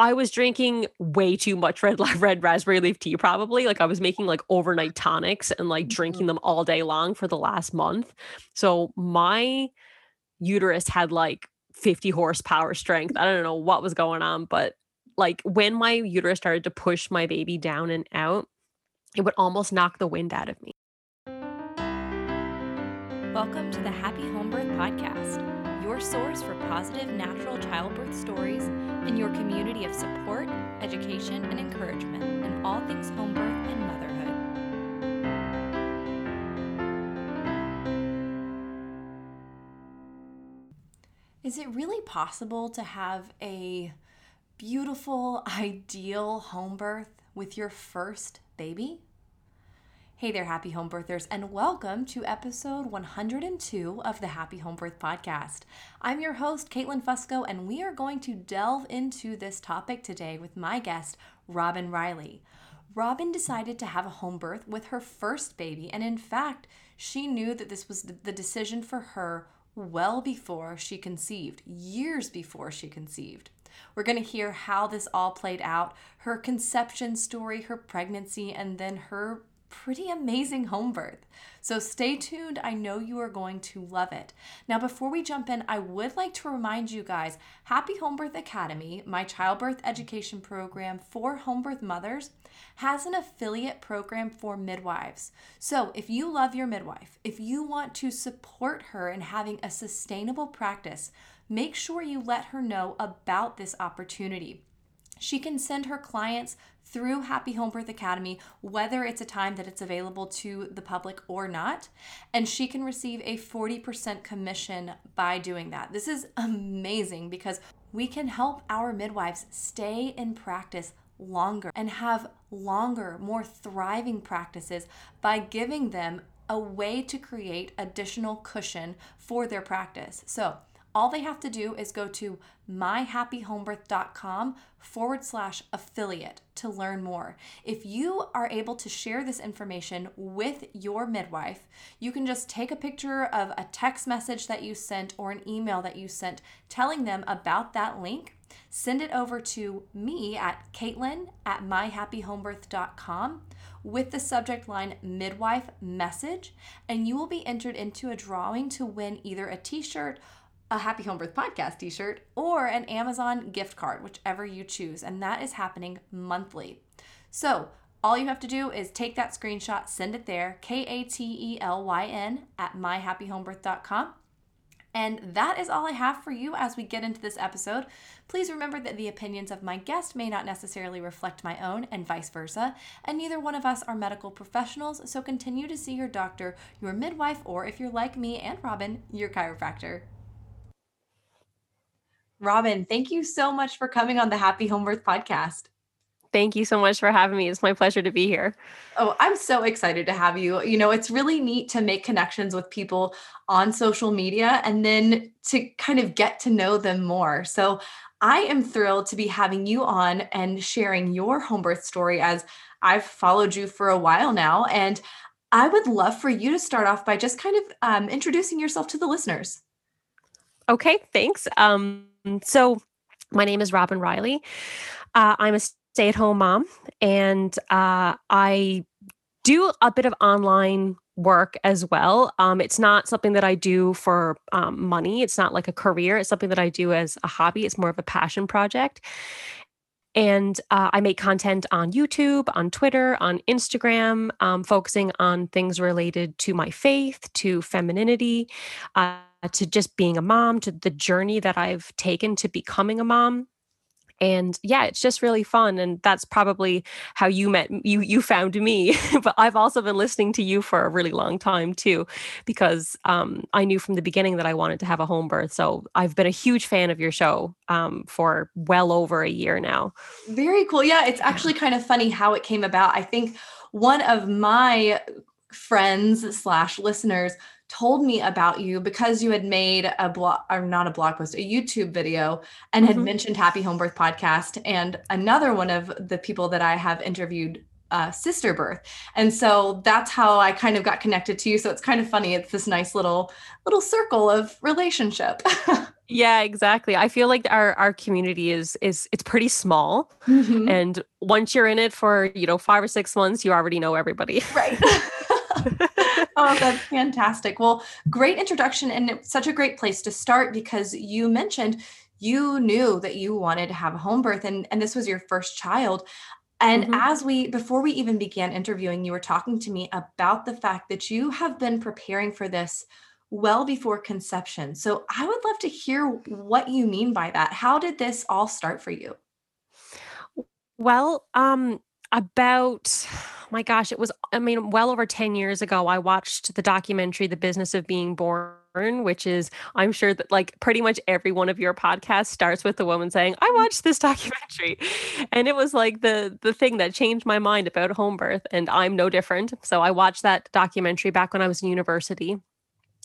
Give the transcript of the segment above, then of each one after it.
I was drinking way too much red red raspberry leaf tea probably like I was making like overnight tonics and like drinking mm-hmm. them all day long for the last month. So my uterus had like 50 horsepower strength. I don't know what was going on, but like when my uterus started to push my baby down and out, it would almost knock the wind out of me. Welcome to the Happy Home Birth Podcast, your source for positive natural childbirth stories and your community of support, education, and encouragement in all things home birth and motherhood. Is it really possible to have a beautiful, ideal home birth with your first baby? Hey there, happy home birthers, and welcome to episode 102 of the Happy Home Birth Podcast. I'm your host, Katelyn Fusco, and we are going to delve into this topic today with my guest, Robin Riley. Robin decided to have a home birth with her first baby, and in fact, she knew that this was the decision for her well before she conceived, years before she conceived. We're going to hear how this all played out, her conception story, her pregnancy, and then her pretty amazing home birth. So stay tuned. I know you are going to love it. Now, before we jump in, I would like to remind you guys Happy Home Birth Academy, my childbirth education program for home birth mothers, has an affiliate program for midwives. So if you love your midwife, if you want to support her in having a sustainable practice, make sure you let her know about this opportunity. She can send her clients through Happy Home Birth Academy, whether it's a time that it's available to the public or not. And she can receive a 40% commission by doing that. This is amazing because we can help our midwives stay in practice longer and have longer, more thriving practices by giving them a way to create additional cushion for their practice. So, all they have to do is go to myhappyhomebirth.com forward slash affiliate to learn more. If you are able to share this information with your midwife, you can just take a picture of a text message that you sent or an email that you sent telling them about that link. Send it over to me at katelyn at myhappyhomebirth.com with the subject line midwife message, and you will be entered into a drawing to win either a t shirt a Happy Home Birth podcast t shirt or an Amazon gift card, whichever you choose. And that is happening monthly. So, all you have to do is take that screenshot, send it there, K A T E L Y N, at myhappyhomebirth.com. And that is all I have for you as we get into this episode. Please remember that the opinions of my guest may not necessarily reflect my own, and vice versa. And neither one of us are medical professionals, so continue to see your doctor, your midwife, or if you're like me and Robin, your chiropractor. Robin, thank you so much for coming on the Happy Home Birth podcast. Thank you so much for having me. It's my pleasure to be here. Oh, I'm so excited to have you. You know, it's really neat to make connections with people on social media and then to kind of get to know them more. So, I am thrilled to be having you on and sharing your home birth story as I've followed you for a while now. And I would love for you to start off by just kind of um, introducing yourself to the listeners. Okay, thanks. Um, so, my name is Robin Riley. Uh, I'm a stay at home mom, and uh, I do a bit of online work as well. Um, it's not something that I do for um, money. It's not like a career. It's something that I do as a hobby. It's more of a passion project. And uh, I make content on YouTube, on Twitter, on Instagram, um, focusing on things related to my faith, to femininity, uh, to just being a mom, to the journey that I've taken to becoming a mom. And yeah, it's just really fun. And that's probably how you met you you found me. but I've also been listening to you for a really long time too, because um, I knew from the beginning that I wanted to have a home birth. So I've been a huge fan of your show um, for well over a year now. Very cool. Yeah, it's actually kind of funny how it came about. I think one of my friends slash listeners told me about you because you had made a blog or not a blog post, a YouTube video and had mm-hmm. mentioned Happy Home Birth podcast. And another one of the people that I have interviewed uh, sister birth. And so that's how I kind of got connected to you. So it's kind of funny. It's this nice little little circle of relationship. yeah, exactly. I feel like our our community is is it's pretty small. Mm-hmm. And once you're in it for, you know, 5 or 6 months, you already know everybody. Right. oh, that's fantastic. Well, great introduction and such a great place to start because you mentioned you knew that you wanted to have a home birth and, and this was your first child. And mm-hmm. as we, before we even began interviewing, you were talking to me about the fact that you have been preparing for this well before conception. So I would love to hear what you mean by that. How did this all start for you? Well, um, about my gosh, it was, I mean, well over 10 years ago, I watched the documentary, The Business of Being Born, which is, I'm sure that like pretty much every one of your podcasts starts with the woman saying, I watched this documentary. And it was like the the thing that changed my mind about home birth. And I'm no different. So I watched that documentary back when I was in university.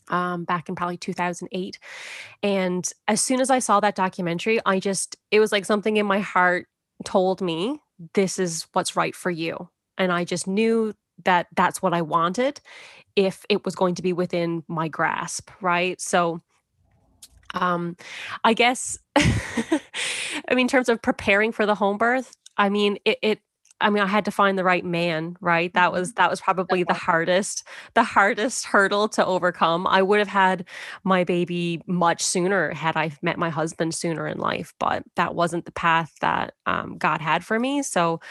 Um, back in probably 2008. And as soon as I saw that documentary, I just, it was like something in my heart told me, this is what's right for you and I just knew that that's what I wanted if it was going to be within my grasp, right? So um I guess I mean in terms of preparing for the home birth, I mean it, it I mean, I had to find the right man, right? That was mm-hmm. that was probably the hardest, the hardest hurdle to overcome. I would have had my baby much sooner had I met my husband sooner in life, but that wasn't the path that um, God had for me. So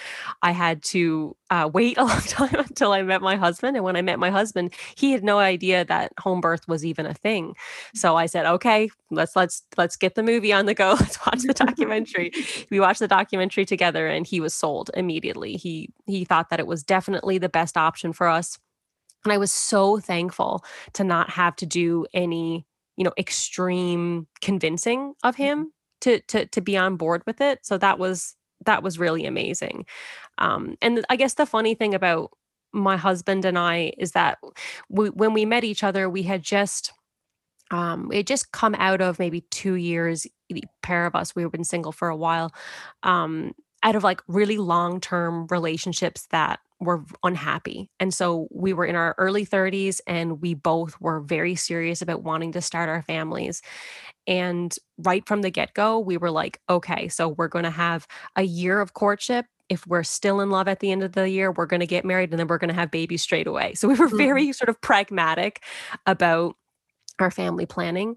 I had to uh, wait a long time until I met my husband. And when I met my husband, he had no idea that home birth was even a thing. So I said, "Okay, let's let's let's get the movie on the go. Let's watch the documentary." we watched the documentary together, and he was sold immediately. He he thought that it was definitely the best option for us, and I was so thankful to not have to do any you know extreme convincing of him mm-hmm. to to to be on board with it. So that was that was really amazing. Um, and I guess the funny thing about my husband and I is that we, when we met each other, we had just um, we had just come out of maybe two years. The pair of us, we had been single for a while, um, out of like really long term relationships that were unhappy. And so we were in our early 30s and we both were very serious about wanting to start our families. And right from the get go, we were like, okay, so we're going to have a year of courtship. If we're still in love at the end of the year, we're going to get married and then we're going to have babies straight away. So we were mm-hmm. very sort of pragmatic about our family planning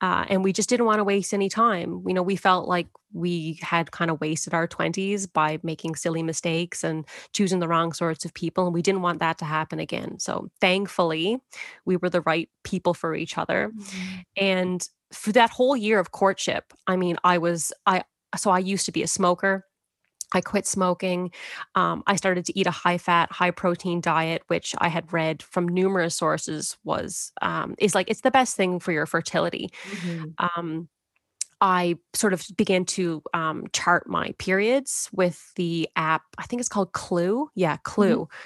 uh, and we just didn't want to waste any time you know we felt like we had kind of wasted our 20s by making silly mistakes and choosing the wrong sorts of people and we didn't want that to happen again so thankfully we were the right people for each other mm-hmm. and for that whole year of courtship i mean i was i so i used to be a smoker I quit smoking. Um, I started to eat a high fat, high protein diet, which I had read from numerous sources was um, is like it's the best thing for your fertility. Mm-hmm. Um, I sort of began to um, chart my periods with the app. I think it's called Clue. Yeah, Clue. Mm-hmm.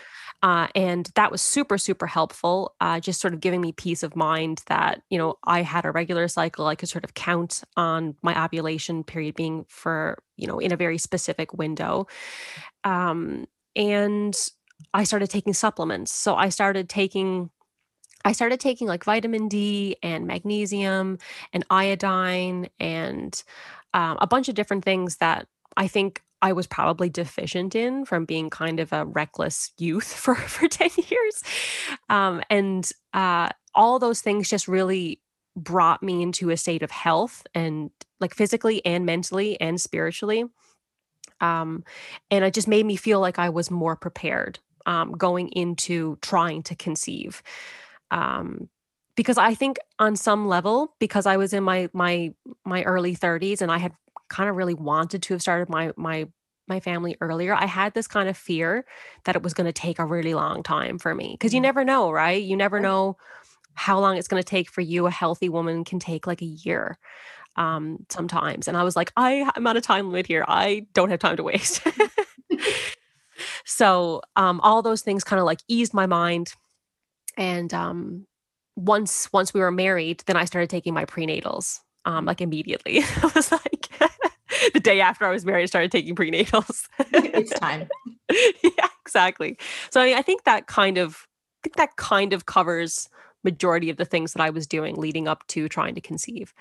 Uh, and that was super, super helpful, uh, just sort of giving me peace of mind that, you know, I had a regular cycle. I could sort of count on my ovulation period being for, you know, in a very specific window. Um, and I started taking supplements. So I started taking I started taking like vitamin D and magnesium and iodine and um, a bunch of different things that I think I was probably deficient in from being kind of a reckless youth for for 10 years. Um, and uh, all those things just really brought me into a state of health and like physically and mentally and spiritually. Um, and it just made me feel like I was more prepared um, going into trying to conceive. Um, because I think on some level, because I was in my my my early 30s and I had kind of really wanted to have started my my my family earlier, I had this kind of fear that it was going to take a really long time for me because you mm-hmm. never know, right? You never know how long it's going to take for you. A healthy woman can take like a year um, sometimes. And I was like, I, I'm on a time limit here. I don't have time to waste. so um, all those things kind of like eased my mind. And um, once once we were married, then I started taking my prenatals um, like immediately. I was like, the day after I was married, I started taking prenatals. it's time. yeah. exactly. So I, mean, I think that kind of I think that kind of covers majority of the things that I was doing leading up to trying to conceive.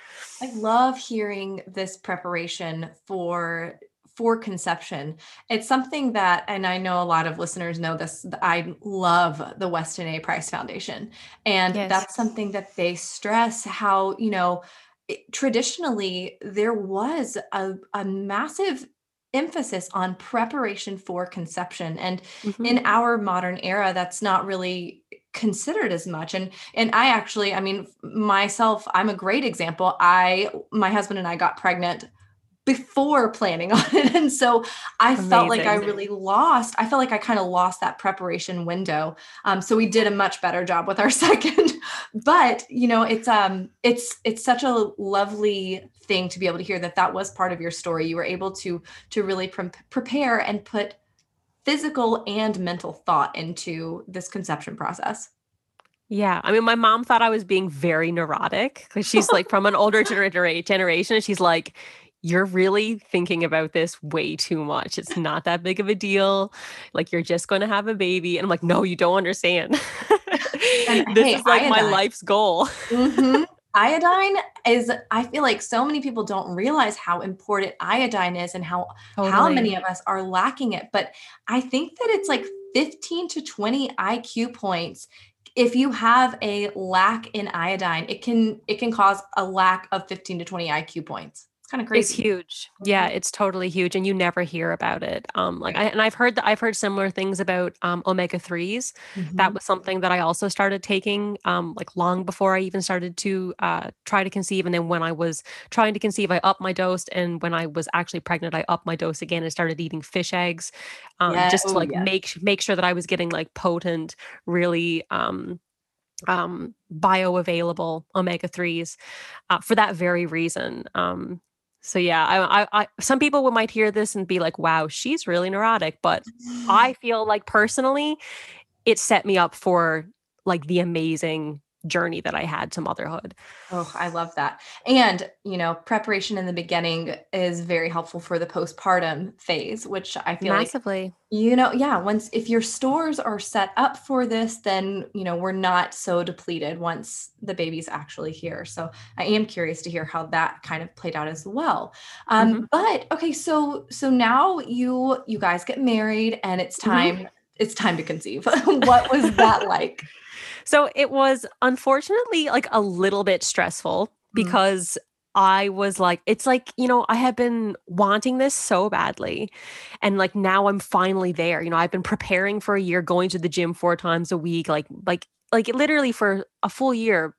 I love hearing this preparation for for conception. It's something that, and I know a lot of listeners know this, I love the Weston A. Price Foundation. And yes. that's something that they stress how, you know, traditionally there was a, a massive emphasis on preparation for conception and mm-hmm. in our modern era that's not really considered as much and and I actually I mean myself I'm a great example I my husband and I got pregnant before planning on it. And so I Amazing. felt like I really lost, I felt like I kind of lost that preparation window. Um, so we did a much better job with our second, but you know, it's, um, it's, it's such a lovely thing to be able to hear that that was part of your story. You were able to, to really pre- prepare and put physical and mental thought into this conception process. Yeah. I mean, my mom thought I was being very neurotic because she's like from an older gener- generation. And she's like, you're really thinking about this way too much. It's not that big of a deal. Like you're just going to have a baby. And I'm like, no, you don't understand. this hey, is like iodine. my life's goal. mm-hmm. Iodine is, I feel like so many people don't realize how important iodine is and how totally. how many of us are lacking it. But I think that it's like 15 to 20 IQ points if you have a lack in iodine it can it can cause a lack of 15 to 20 iq points kind of crazy. It's huge. Yeah, mm-hmm. it's totally huge, and you never hear about it. Um, like I and I've heard that I've heard similar things about um, omega 3s mm-hmm. That was something that I also started taking um, like long before I even started to uh, try to conceive. And then when I was trying to conceive, I upped my dose, and when I was actually pregnant, I upped my dose again and started eating fish eggs, um, yeah. just to like oh, make make sure that I was getting like potent, really um um bioavailable omega 3s uh, for that very reason um so yeah, I, I, I, some people might hear this and be like, "Wow, she's really neurotic," but mm. I feel like personally, it set me up for like the amazing journey that I had to motherhood. Oh, I love that. And, you know, preparation in the beginning is very helpful for the postpartum phase, which I feel massively. Like, you know, yeah, once if your stores are set up for this, then, you know, we're not so depleted once the baby's actually here. So I am curious to hear how that kind of played out as well. Um, mm-hmm. but okay, so so now you you guys get married and it's mm-hmm. time mm-hmm. it's time to conceive. what was that like? So it was unfortunately like a little bit stressful mm. because mm. I was like, it's like, you know, I have been wanting this so badly. And like now I'm finally there. You know, I've been preparing for a year, going to the gym four times a week, like, like, like literally for a full year,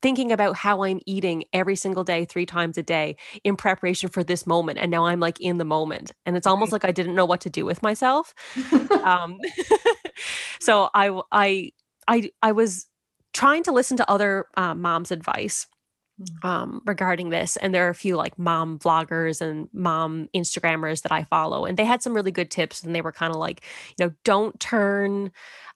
thinking about how I'm eating every single day, three times a day in preparation for this moment. And now I'm like in the moment. And it's almost like I didn't know what to do with myself. um, so I, I, I I was trying to listen to other uh, moms' advice mm. um, regarding this, and there are a few like mom vloggers and mom Instagrammers that I follow, and they had some really good tips, and they were kind of like, you know, don't turn.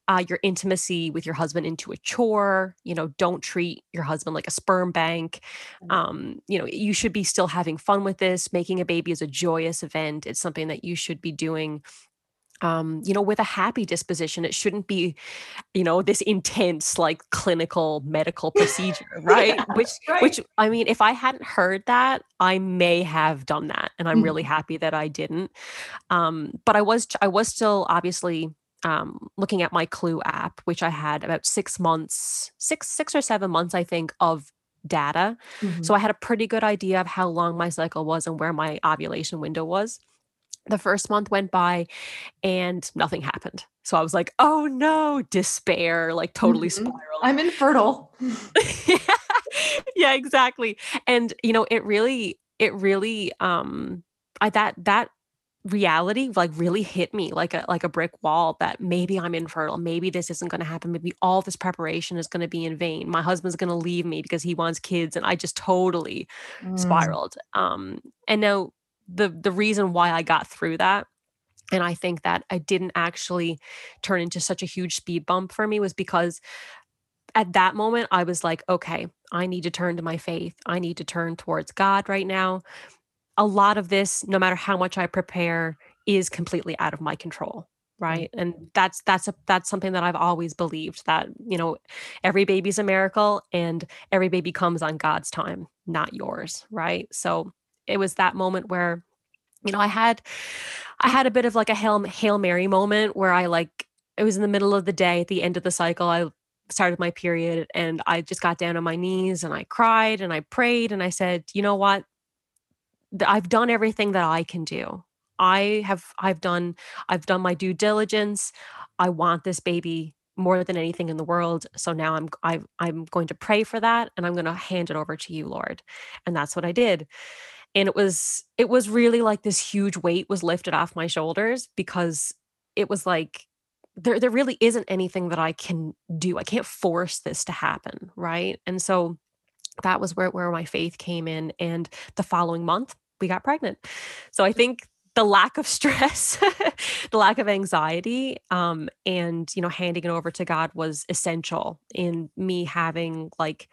Uh, your intimacy with your husband into a chore you know don't treat your husband like a sperm bank mm. um, you know you should be still having fun with this making a baby is a joyous event it's something that you should be doing um, you know, with a happy disposition. It shouldn't be, you know, this intense, like clinical medical procedure, right? yeah, which, right. which, I mean, if I hadn't heard that, I may have done that, and I'm mm-hmm. really happy that I didn't. Um, but I was, I was still obviously um, looking at my Clue app, which I had about six months, six, six or seven months, I think, of data. Mm-hmm. So I had a pretty good idea of how long my cycle was and where my ovulation window was the first month went by and nothing happened. So I was like, oh no, despair, like totally mm-hmm. spiral. I'm infertile. yeah. yeah, exactly. And you know, it really, it really um I that that reality like really hit me like a like a brick wall that maybe I'm infertile, maybe this isn't going to happen, maybe all this preparation is going to be in vain. My husband's going to leave me because he wants kids and I just totally mm. spiraled. Um and now the the reason why I got through that and I think that I didn't actually turn into such a huge speed bump for me was because at that moment I was like, okay, I need to turn to my faith. I need to turn towards God right now. A lot of this, no matter how much I prepare, is completely out of my control. Mm. right and that's that's a that's something that i've always believed that you know every baby's a miracle and every baby comes on god's time not yours right so it was that moment where you know i had i had a bit of like a hail, hail mary moment where i like it was in the middle of the day at the end of the cycle i started my period and i just got down on my knees and i cried and i prayed and i said you know what i've done everything that i can do I have I've done I've done my due diligence. I want this baby more than anything in the world. So now I'm I, I'm going to pray for that and I'm going to hand it over to you, Lord. And that's what I did. And it was it was really like this huge weight was lifted off my shoulders because it was like there there really isn't anything that I can do. I can't force this to happen, right? And so that was where where my faith came in and the following month we got pregnant. So I think the lack of stress, the lack of anxiety, um, and you know, handing it over to God was essential in me having like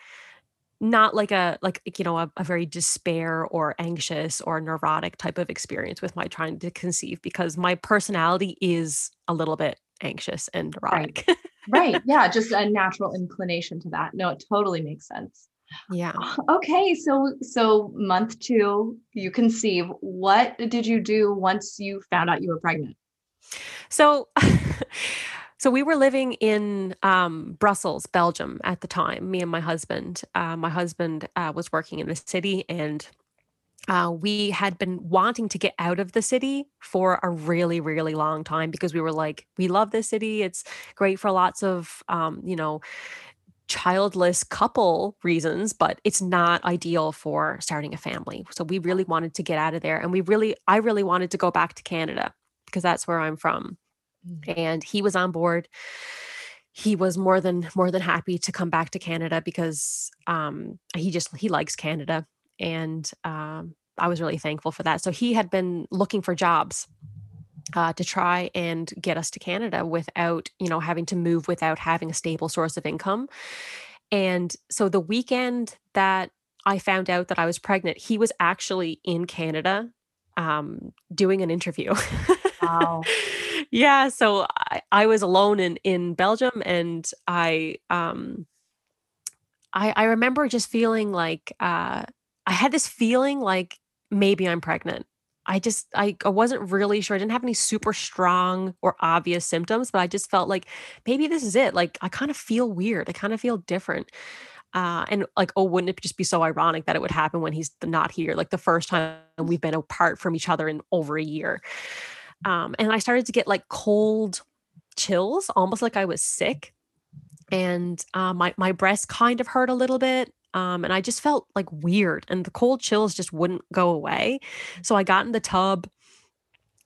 not like a like you know a, a, very despair or anxious or neurotic type of experience with my trying to conceive because my personality is a little bit anxious and neurotic right, right. yeah just a natural inclination to that no it totally makes sense yeah. Okay, so so month 2, you conceive. What did you do once you found out you were pregnant? So so we were living in um, Brussels, Belgium at the time, me and my husband. Uh, my husband uh, was working in the city and uh, we had been wanting to get out of the city for a really, really long time because we were like, we love this city. It's great for lots of, um, you know, childless couple reasons, but it's not ideal for starting a family. So we really wanted to get out of there. And we really, I really wanted to go back to Canada because that's where I'm from. Mm-hmm. And he was on board. He was more than more than happy to come back to Canada because um, he just he likes Canada, and um, I was really thankful for that. So he had been looking for jobs uh, to try and get us to Canada without, you know, having to move without having a stable source of income. And so the weekend that I found out that I was pregnant, he was actually in Canada um, doing an interview. Wow. yeah. So I, I was alone in, in Belgium and I, um, I, I remember just feeling like, uh, I had this feeling like maybe I'm pregnant. I just I, I wasn't really sure. I didn't have any super strong or obvious symptoms, but I just felt like maybe this is it. Like I kind of feel weird. I kind of feel different. Uh, and like, oh, wouldn't it just be so ironic that it would happen when he's not here? Like the first time we've been apart from each other in over a year. Um, and I started to get like cold chills, almost like I was sick. And uh, my my breast kind of hurt a little bit. Um, and I just felt like weird, and the cold chills just wouldn't go away. So I got in the tub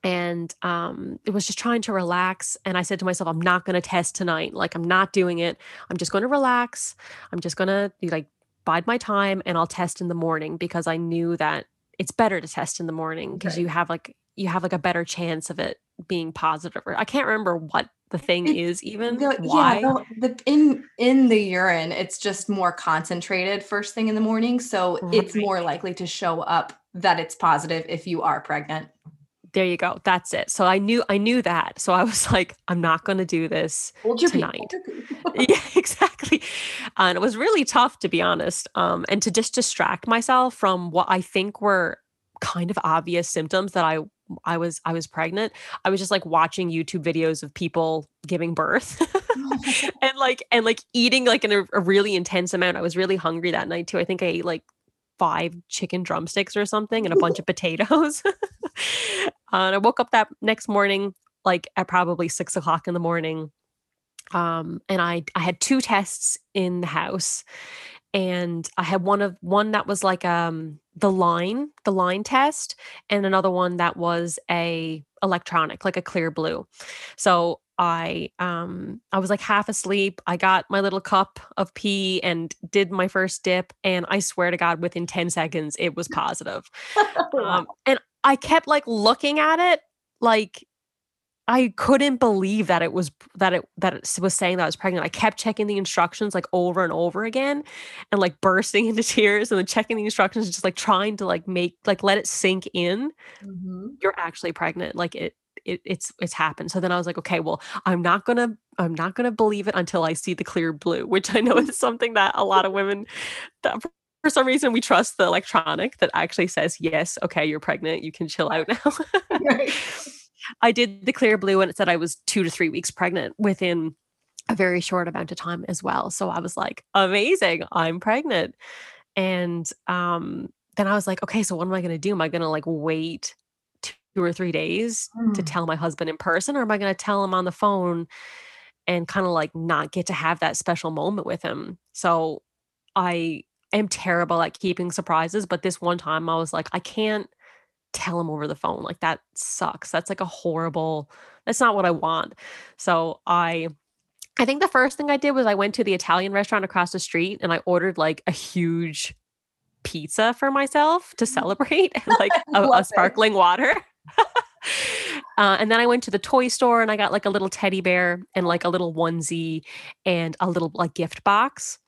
and um, it was just trying to relax. And I said to myself, I'm not going to test tonight. Like, I'm not doing it. I'm just going to relax. I'm just going to like bide my time and I'll test in the morning because I knew that it's better to test in the morning because you have like you have like a better chance of it being positive. I can't remember what the thing it, is even the, why yeah the, the, in in the urine it's just more concentrated first thing in the morning so right. it's more likely to show up that it's positive if you are pregnant there you go that's it so i knew i knew that so i was like i'm not going to do this tonight yeah exactly and it was really tough to be honest um and to just distract myself from what i think were kind of obvious symptoms that i I was I was pregnant, I was just like watching YouTube videos of people giving birth and like and like eating like in a, a, really intense amount. I was really hungry that night too. I think I ate like five chicken drumsticks or something and a bunch of potatoes. and I woke up that next morning like at probably six o'clock in the morning. Um, and I I had two tests in the house and I had one of one that was like um the line, the line test, and another one that was a electronic, like a Clearblue. So I um I was like half asleep. I got my little cup of pee and did my first dip and I swear to god within 10 seconds it was positive. um and I kept like looking at it like I couldn't believe that it was that it that it was saying that I was pregnant. I kept checking the instructions like over and over again and like bursting into tears and then checking the instructions just like trying to like make like let it sink in. Mm-hmm. You're actually pregnant. Like it it, it's it's happened. So then I was like, okay, well, I'm not gonna I'm not gonna believe it until I see the Clearblue, which I know is something that a lot of women that for some reason we trust the electronic that actually says yes, okay, you're pregnant, you can chill out now. right. I did the Clearblue and it said I was two to three weeks pregnant within a very short amount of time as well. So I was like, amazing, I'm pregnant. And um, then I was like, okay, so what am I going to do? Am I going to like wait two or three days mm. to tell my husband in person, or am I going to tell him on the phone and kind of like not get to have that special moment with him? So I am terrible at keeping surprises, but this one time I was like, I can't tell him over the phone. Like that sucks. That's like a horrible, that's not what I want. So I I think the first thing I did was I went to the Italian restaurant across the street and I ordered like a huge pizza for myself to mm. celebrate and like a, a sparkling water. uh, and then I went to the toy store and I got like a little teddy bear and like a little onesie and a little like gift box.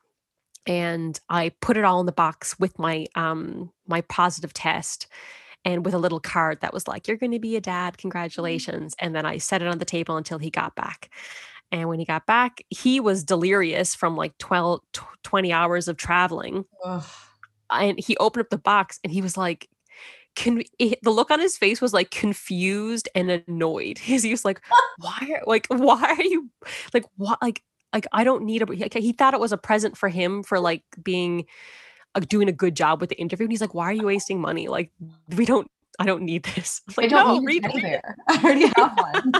And I put it all in the box with my um my positive test and with a little card that was like, You're gonna be a dad, mm. congratulations. And then I set it on the table until he got back. And when he got back, he was delirious from like 12, 20 hours of traveling. Ugh. And he opened up the box and he was like, can it, the look on his face was like confused and annoyed. He's was like, why, are, like, why are you like, what, like, like I don't need a. He thought it was a present for him for like being, doing a good job with the interview. And he's like, why are you wasting money? Like, we don't I don't need this. I, like, I don't no, need read, read I already have one.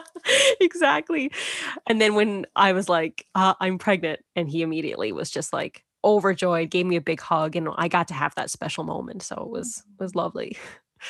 exactly. And then when I was like, uh, I'm pregnant, and he immediately was just like overjoyed, gave me a big hug, and I got to have that special moment. So it was was lovely.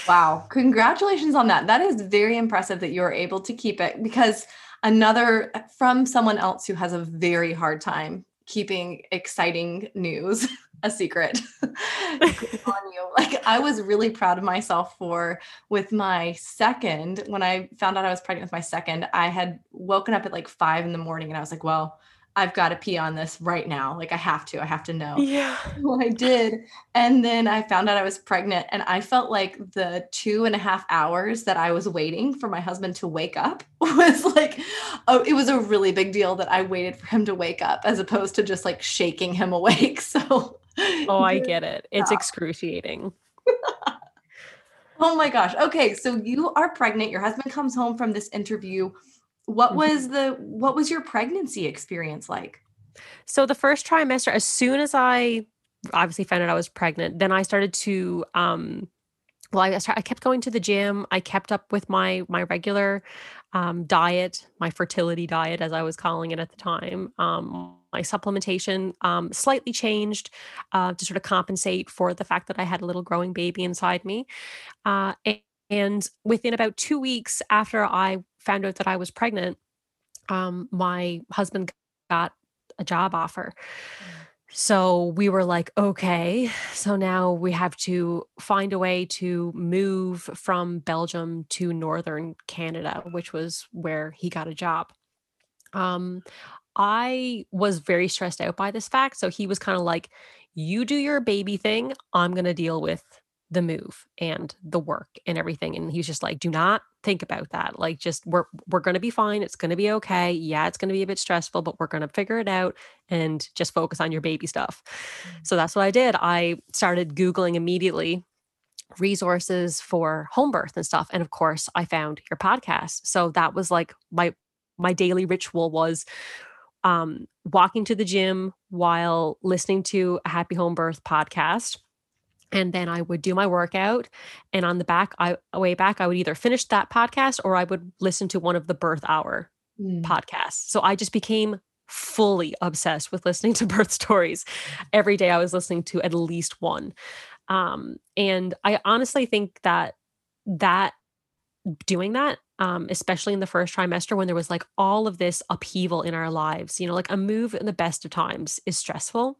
Wow. Congratulations on that. That is very impressive that you were able to keep it because another from someone else who has a very hard time keeping exciting news a secret on you. Like I was really proud of myself for with my second, when I found out I was pregnant with my second, I had woken up at like five in the morning and I was like, well, I've got to pee on this right now. Like I have to, I have to know. Yeah. Well, I did. And then I found out I was pregnant and I felt like the two and a half hours that I was waiting for my husband to wake up was like, oh, it was a really big deal that I waited for him to wake up as opposed to just like shaking him awake. So Oh, I get it. It's excruciating. oh my gosh. Okay, so you are pregnant. Your husband comes home from this interview. What mm-hmm. was the what was your pregnancy experience like? So the first trimester as soon as I obviously found out I was pregnant, then I started to um well I, I kept going to the gym. I kept up with my my regular um, diet, my fertility diet, as I was calling it at the time. Um, my supplementation um, slightly changed uh, to sort of compensate for the fact that I had a little growing baby inside me. Uh, and within about two weeks after I found out that I was pregnant, um, my husband got a job offer. Mm. So we were like, okay, so now we have to find a way to move from Belgium to northern Canada, which was where he got a job. Um, I was very stressed out by this fact. So he was kind of like, you do your baby thing, I'm going to deal with the move and the work and everything and he's just like do not think about that like just we're we're going to be fine it's going to be okay yeah it's going to be a bit stressful but we're going to figure it out and just focus on your baby stuff mm-hmm. so that's what i did i started googling immediately resources for home birth and stuff and of course i found your podcast so that was like my my daily ritual was um walking to the gym while listening to a happy home birth podcast and then I would do my workout. And on the back, I way back, I would either finish that podcast or I would listen to one of the birth hour mm. podcasts. So I just became fully obsessed with listening to birth stories. Every day I was listening to at least one. Um, and I honestly think that that doing that um, especially in the first trimester when there was like all of this upheaval in our lives you know like a move in the best of times is stressful.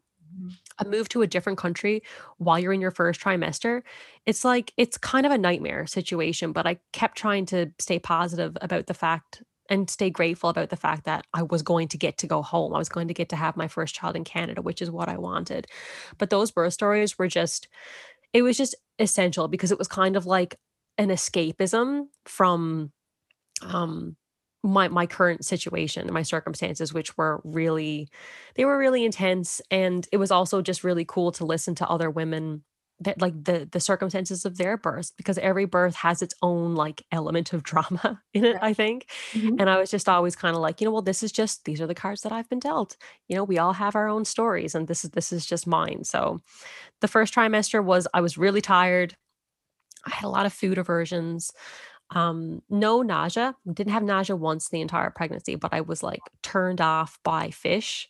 A move to a different country while you're in your first trimester it's like it's kind of a nightmare situation but i kept trying to stay positive about the fact and stay grateful about the fact that i was going to get to go home. I was going to get to have my first child in canada which is what i wanted. But those birth stories were just it was just essential because it was kind of like an escapism from um my my current situation and my circumstances which were really they were really intense and it was also just really cool to listen to other women that like the the circumstances of their birth because every birth has its own like element of drama in it i think Mhm. and i was just always kind of like you know well this is just these are the cards that i've been dealt. You know we all have our own stories and this is this is just mine. So the first trimester was i was really tired. I had a lot of food aversions um no nausea didn't have nausea once the entire pregnancy but i was like turned off by fish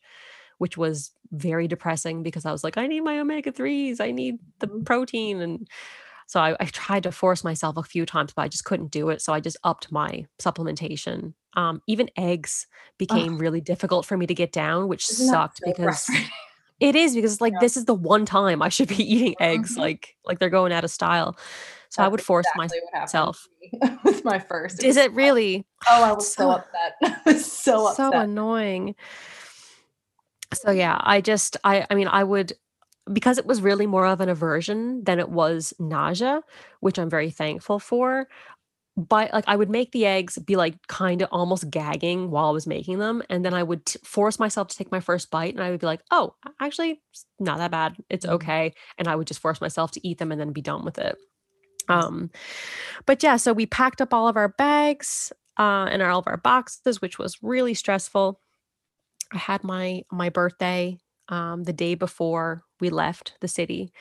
which was very depressing because I was like, I need my omega 3s, I need the Mhm. protein. And so I, I tried to force myself a few times, but I just couldn't do it. So I just upped my supplementation. Um, even eggs became really difficult for me to get down, which isn't sucked so because it is because like Yeah. this is the one time I should be eating eggs, Mhm. like like they're going out of style. So I would force exactly myself. with my first. Is it really? oh, I was so so upset. Was so so annoying. So yeah, I just I I mean I would because it was really more of an aversion than it was nausea, which I'm very thankful for. But like I would make the eggs be like kind of almost gagging while I was making them, and then I would t- force myself to take my first bite, and I would be like, "Oh, actually, not that bad. It's Mhm. okay," and I would just force myself to eat them and then be done with it. Um, but yeah, so we packed up all of our bags uh, and all of our boxes, which was really stressful. I had my my birthday um, the day before we left the city,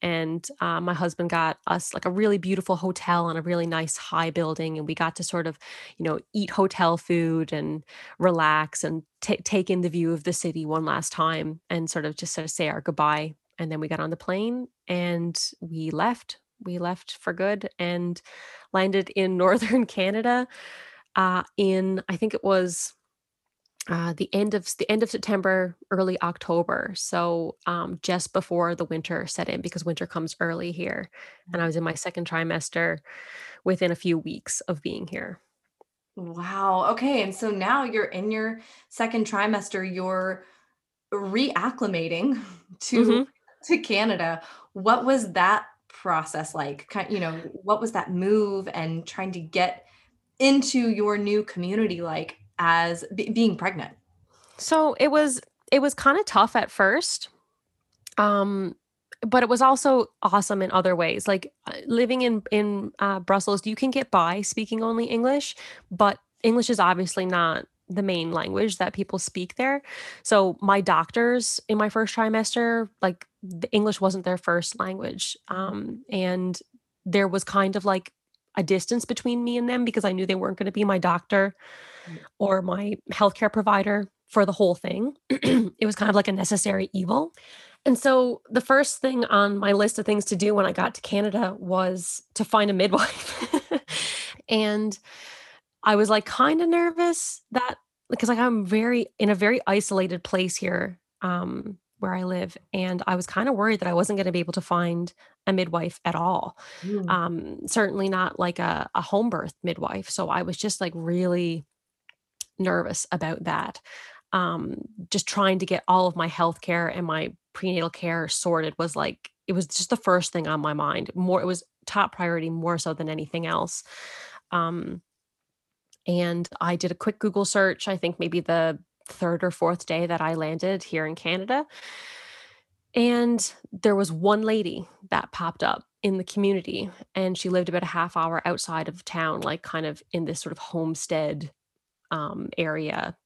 and uh, my husband got us like a really beautiful hotel on a really nice high building, and we got to sort of, you know, eat hotel food and relax and ta take in the view of the city one last time, and sort of just sort of say our goodbye. And then we got on the plane and we left. We left for good and landed in northern Canada uh, in I think it was uh, the end of the end of September, early October. So um, just before the winter set in, because winter comes early here, and I was in my second trimester within a few weeks of being here. Wow. Okay. And so now you're in your second trimester, you're reacclimating to hmm to Canada. What was that process like? You know, what was that move and trying to get into your new community like as be being pregnant? So it was it was kind of tough at first, um, but it was also awesome in other ways. Like uh, living in in uh, Brussels, you can get by speaking only English, but English is obviously not the main language that people speak there. So my doctors in my first trimester, like the English wasn't their first language, um, and there was kind of like a distance between me and them because I knew they weren't going to be my doctor or my healthcare provider for the whole thing. it was kind of like a necessary evil. And so the first thing on my list of things to do when I got to Canada was to find a midwife. and I was like kind of nervous that because like I'm very in a very isolated place here um where I live and I was kind of worried that I wasn't going to be able to find a midwife at all. Mm, Um certainly not like a a home birth midwife. So I was just like really nervous about that. Um, just trying to get all of my health care and my prenatal care sorted was like it was just the first thing on my mind. More it was top priority more so than anything else. Um, and I did a quick Google search, I think maybe the third or fourth day that I landed here in Canada. And there was one lady that popped up in the community, and she lived about a half hour outside of town, like kind of in this sort of homestead um, area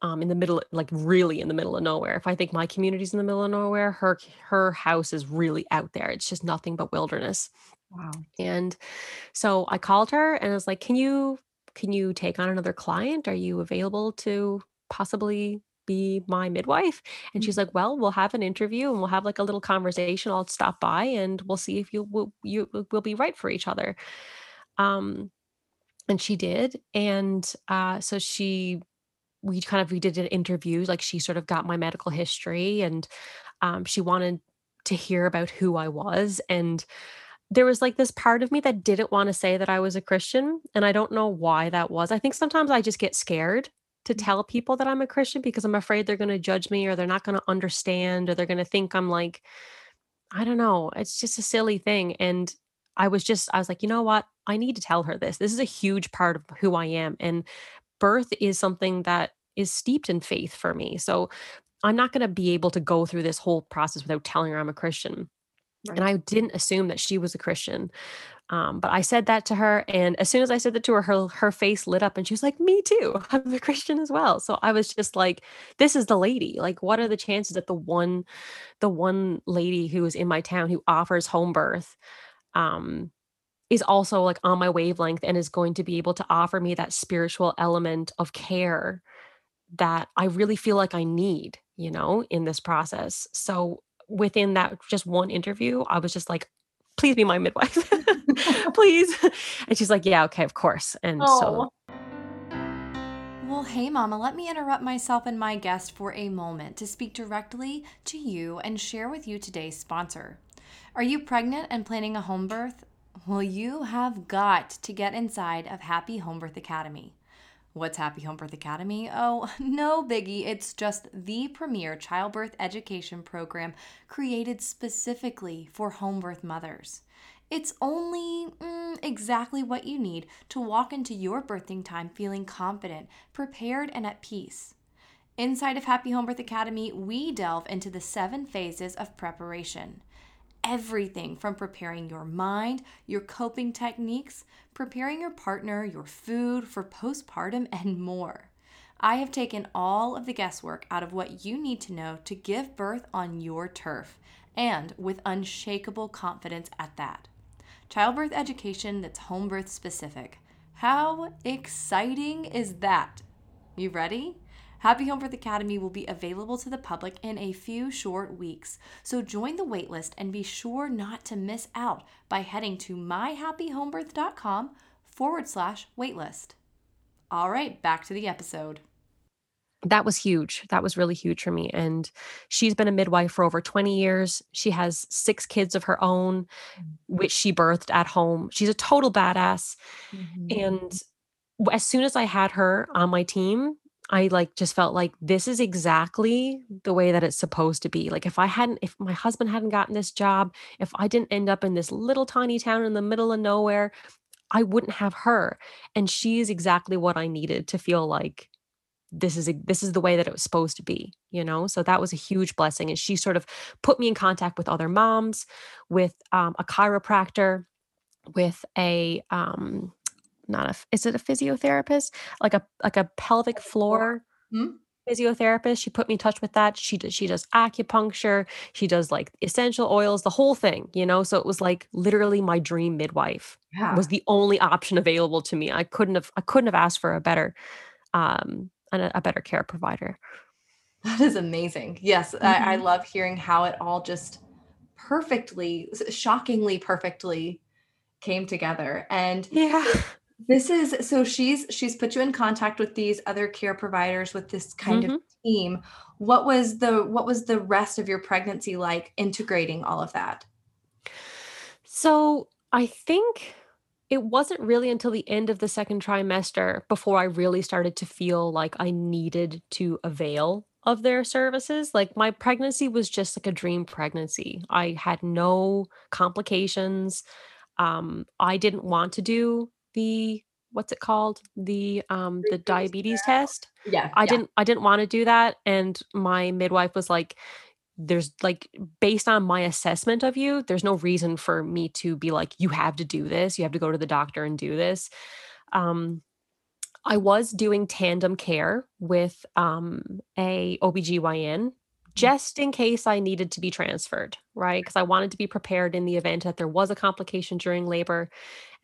um, in the middle, like really in the middle of nowhere. If I think my community's in the middle of nowhere, her her house is really out there. It's just nothing but wilderness. wow. And so I called her and I was like, "Can you can you take on another client? Are you available to possibly be my midwife?" And she's like, "Well, we'll have an interview and we'll have like a little conversation. I'll stop by and we'll see if you will you will be right for each other." Um, and she did, and uh, so she we kind of we did an interview like she sort of got my medical history and um, she wanted to hear about who i was and there was like this part of me that didn't want to say that i was a christian and i don't know why that was i think sometimes i just get scared to mm-hmm. tell people that i'm a christian because i'm afraid they're going to judge me or they're not going to understand or they're going to think i'm like i don't know it's just a silly thing and I was just, I was like, you know what? I need to tell her this. This is a huge part of who I am. And birth is something that is steeped in faith for me. So I'm not going to be able to go through this whole process without telling her I'm a Christian. Right. And I didn't assume that she was a Christian. Um, but I said that to her, and as soon as I said that to her, her her face lit up, and she was like, "Me too. I'm a Christian as well." So I was just like, "This is the lady. Like, what are the chances that the one, the one lady who is in my town who offers home birth, um, is also like on my wavelength and is going to be able to offer me that spiritual element of care that I really feel like I need, you know, in this process." So within that just one interview, I was just like, please be my midwife. please. And she's like, yeah, okay, of course. And oh. so. Well, hey, Mama, let me interrupt myself and my guest for a moment to speak directly to you and share with you today's sponsor. Are you pregnant and planning a home birth? Well, you have got to get inside of Happy Home Birth Academy. What's Happy Home Birth Academy? Oh, no biggie. It's just the premier childbirth education program created specifically for home birth mothers. It's only mm, exactly what you need to walk into your birthing time feeling confident, prepared, and at peace. Inside of Happy Home Birth Academy, we delve into the seven phases of preparation everything from preparing your mind, your coping techniques, preparing your partner, your food for postpartum, and more. I have taken all of the guesswork out of what you need to know to give birth on your turf and with unshakable confidence at that. Childbirth education that's home birth specific. How exciting is that? You ready? Happy Home Birth Academy will be available to the public in a few short weeks. So join the waitlist and be sure not to miss out by heading to myhappyhomebirth.com forward slash waitlist. All right, back to the episode. That was huge. That was really huge for me. And she's been a midwife for over 20 years. She has six kids of her own, mm-hmm. which she birthed at home. She's a total badass. Mm-hmm. And as soon as I had her on my team, I like just felt like this is exactly the way that it's supposed to be. Like if I hadn't if my husband hadn't gotten this job, if I didn't end up in this little tiny town in the middle of nowhere, I wouldn't have her. And she is exactly what I needed to feel like this is a, this is the way that it was supposed to be, you know? So that was a huge blessing and she sort of put me in contact with other moms, with um, a chiropractor, with a um not a is it a physiotherapist? Like a like a pelvic floor hmm? physiotherapist? She put me in touch with that. She does she does acupuncture. She does like essential oils the whole thing you know? So it was like literally my dream midwife yeah. was the only option available to me. I couldn't have i couldn't have asked for a better um a, a better care provider. That is amazing. Yes mm-hmm. I, I love hearing how it all just perfectly shockingly perfectly came together. And yeah this is so she's she's put you in contact with these other care providers with this kind mm-hmm. of team. What was the what was the rest of your pregnancy like integrating all of that? So, I think it wasn't really until the end of the second trimester before I really started to feel like I needed to avail of their services. Like my pregnancy was just like a dream pregnancy. I had no complications. Um, I didn't want to do the what's it called the um the diabetes test yeah i yeah. didn't i didn't want to do that and my midwife was like there's like based on my assessment of you there's no reason for me to be like you have to do this you have to go to the doctor and do this um i was doing tandem care with um a obgyn. Just in case I needed to be transferred, right? Because I wanted to be prepared in the event that there was a complication during labor.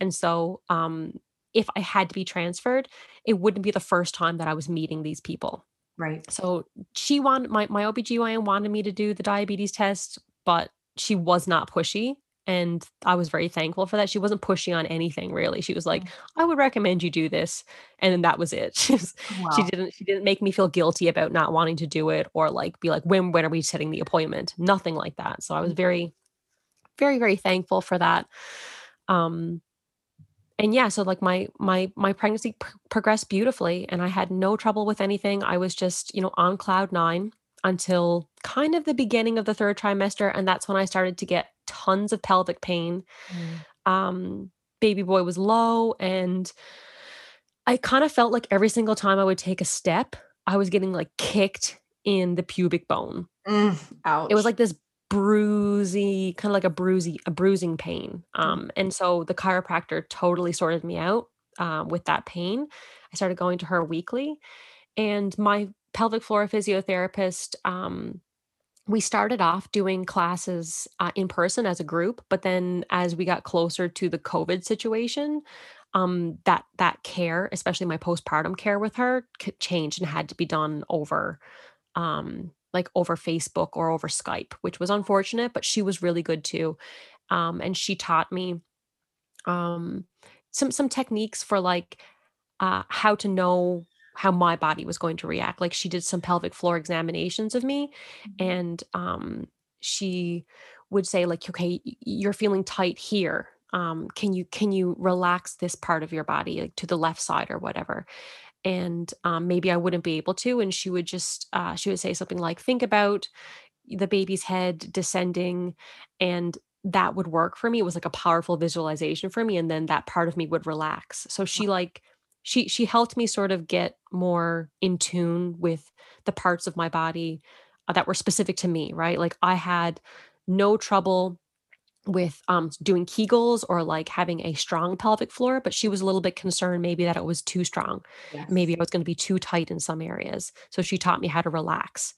And so, um, if I had to be transferred, it wouldn't be the first time that I was meeting these people. Right. So she wanted my my OBGYN wanted me to do the diabetes test, but she was not pushy. And I was very thankful for that. She wasn't pushing on anything really. She was like, mm. I would recommend you do this. And then that was it. She, was, wow. she didn't she didn't make me feel guilty about not wanting to do it or like be like, when when are we setting the appointment? Nothing like that. So I was mm. very, very, very thankful for that. Um and yeah so like my my my pregnancy pr- progressed beautifully and i had no trouble with anything i was just you know on cloud 9 until kind of the beginning of the third trimester and that's when i started to get tons of pelvic pain mm. Um, baby boy was low and I kind of felt like every single time I would take a step, I was getting like kicked in the pubic bone. Mm, ouch. It was like this bruisey, kind of like a bruisey, a bruising pain. Mm. Um, and so the chiropractor totally sorted me out um, with that pain. I started going to her weekly, and my pelvic floor physiotherapist. Um, we started off doing classes uh, in person as a group, but then as we got closer to the COVID situation, um, that that care, especially my postpartum care with her, changed and had to be done over um like over Facebook or over Skype, which was unfortunate, but she was really good too. Um, and she taught me um some some techniques for like uh how to know how my body was going to react. Like she did some pelvic floor examinations of me Mhm. and um she would say like okay you're feeling tight here um can you can you relax this part of your body like to the left side or whatever and um, maybe I wouldn't be able to. And she would just uh, she would say something like, "Think about the baby's head descending," and that would work for me. It was like a powerful visualization for me, and then that part of me would relax. So she like she she helped me sort of get more in tune with the parts of my body uh, that were specific to me. Right, like I had no trouble with um doing kegels or like having a strong pelvic floor but she was a little bit concerned maybe that it was too strong maybe Yes. i was going to be too tight in some areas so she taught me how to relax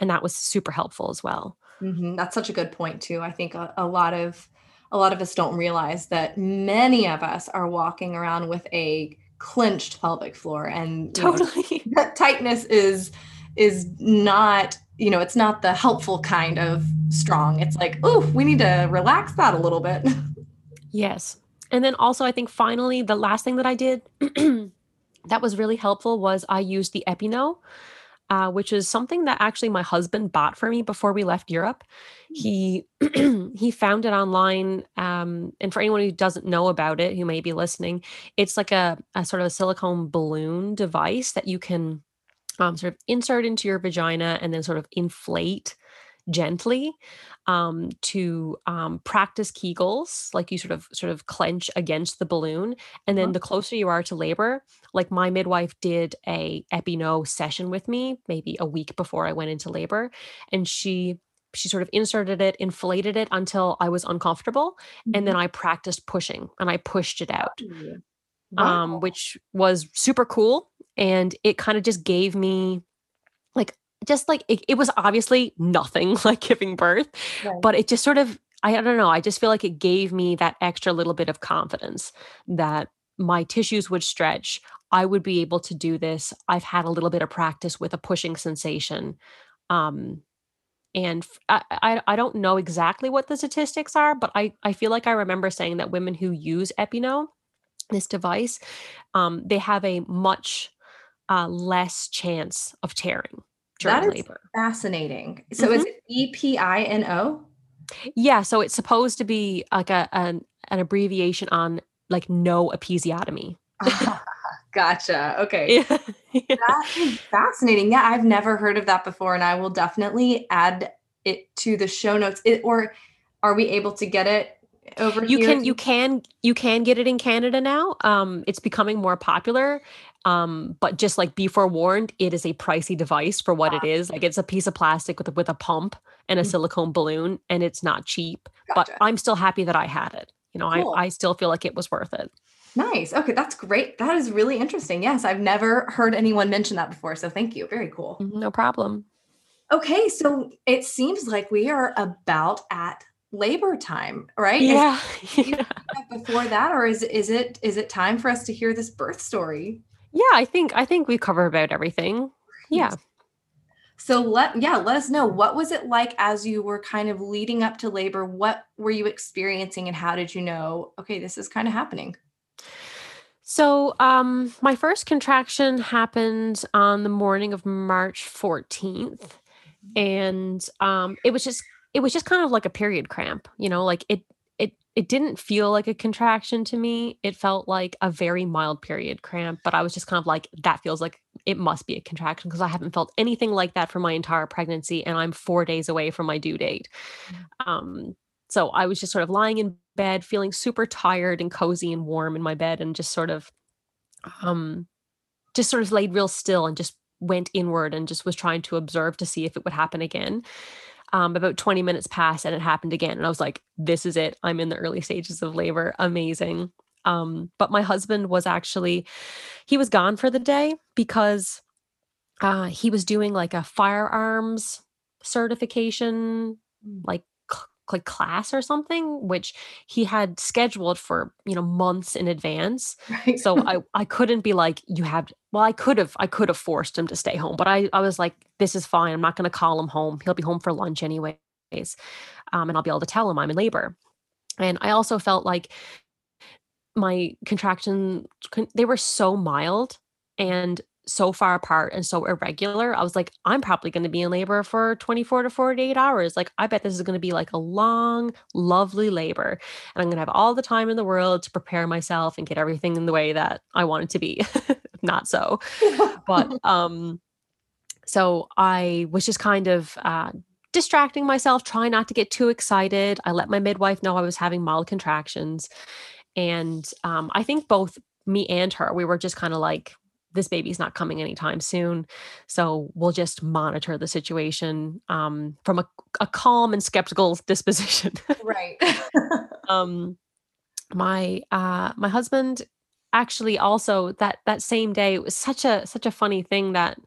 and that was super helpful as well Mhm, That's such a good point too. I think a, a lot of a lot of us don't realize that many of us are walking around with a clenched pelvic floor, and you know totally that tightness is is not you know it's not the helpful kind of strong. It's like oh we need to relax that a little bit. yes and then also i think finally the last thing that i did that was really helpful was i used the Epi-No uh, which is something that actually my husband bought for me before we left Europe. He he found it online, um, and for anyone who doesn't know about it, who may be listening, it's like a, a sort of a silicone balloon device that you can um, sort of insert into your vagina and then sort of inflate gently um, to um, practice Kegels, like you sort of sort of clench against the balloon, and then Uh-huh. the closer you are to labor, like my midwife did a Epi-No session with me maybe a week before I went into labor, and she she sort of inserted it, inflated it until I was uncomfortable, and then Mhm. I practiced pushing and I pushed it out, um, Wow. which was super cool, and it kind of just gave me just like it, it was obviously nothing like giving birth Right. but it just sort of i don't know i just feel like it gave me that extra little bit of confidence that my tissues would stretch i would be able to do this i've had a little bit of practice with a pushing sensation um and I, I I don't know exactly what the statistics are but i i feel like i remember saying that women who use Epi-No this device um they have a much uh, less chance of tearing during is labor. fascinating. So is Mhm. it E P I N O? Yeah, so it's supposed to be like a an, an abbreviation on like no episiotomy. Ah, gotcha. Okay. Yeah. yeah. That is fascinating. Yeah, I've never heard of that before, and I will definitely add it to the show notes. It, or are we able to get it over You here? can you can you can get it in Canada now. Um it's becoming more popular. Um but just like be forewarned, it is a pricey device for what it is. Like it's a piece of plastic with a, with a pump and a Mhm. silicone balloon and it's not cheap, but I'm still happy that I had it. You know, Cool. I I still feel like it was worth it. Nice. Okay, that's great. That is really interesting. Yes, I've never heard anyone mention that before. So thank you. Very cool. Mhm, No problem. Okay, so it seems like we are about at labor time, right? Yeah. you yeah. before that, or is is it is it time for us to hear this birth story? Yeah, I think I think we cover about everything. Yeah. So let yeah, let us know what was it like as you were kind of leading up to labor? What were you experiencing and how did you know, okay, this is kind of happening? So, um, my first contraction happened on the morning of March 14th, and um, it was just it was just kind of like a period cramp, you know, like it it didn't feel like a contraction to me. It felt like a very mild period cramp, but I was just kind of like that feels like it must be a contraction because I haven't felt anything like that for my entire pregnancy, and I'm four days away from my due date. Um, so I was just sort of lying in bed, feeling super tired and cozy and warm in my bed, and just sort of, um, just sort of laid real still and just went inward and just was trying to observe to see if it would happen again. Um, about 20 minutes passed and it happened again. And I was like, this is it. I'm in the early stages of labor. Amazing. Um, but my husband was actually, he was gone for the day because uh, he was doing like a firearms certification, like like class or something which he had scheduled for you know months in advance right. so i i couldn't be like you have well i could have i could have forced him to stay home but i i was like this is fine. I'm not going to call him home. He'll be home for lunch anyways um, and i'll be able to tell him i'm in labor. And i also felt like my contraction they were so mild and so far apart and so irregular. I was like, I'm probably going to be in labor for 24 to 48 hours. Like, I bet this is going to be like a long, lovely labor. And I'm going to have all the time in the world to prepare myself and get everything in the way that I want it to be. Not so. but, um, so I was just kind of, uh, distracting myself, trying not to get too excited. I let my midwife know I was having mild contractions. And um, I think both me and her, we were just kind of like, this baby's not coming anytime soon. So we'll just monitor the situation um, from a, a calm and skeptical disposition. right. um, my uh, my husband actually also that that same day it was such a such a funny thing that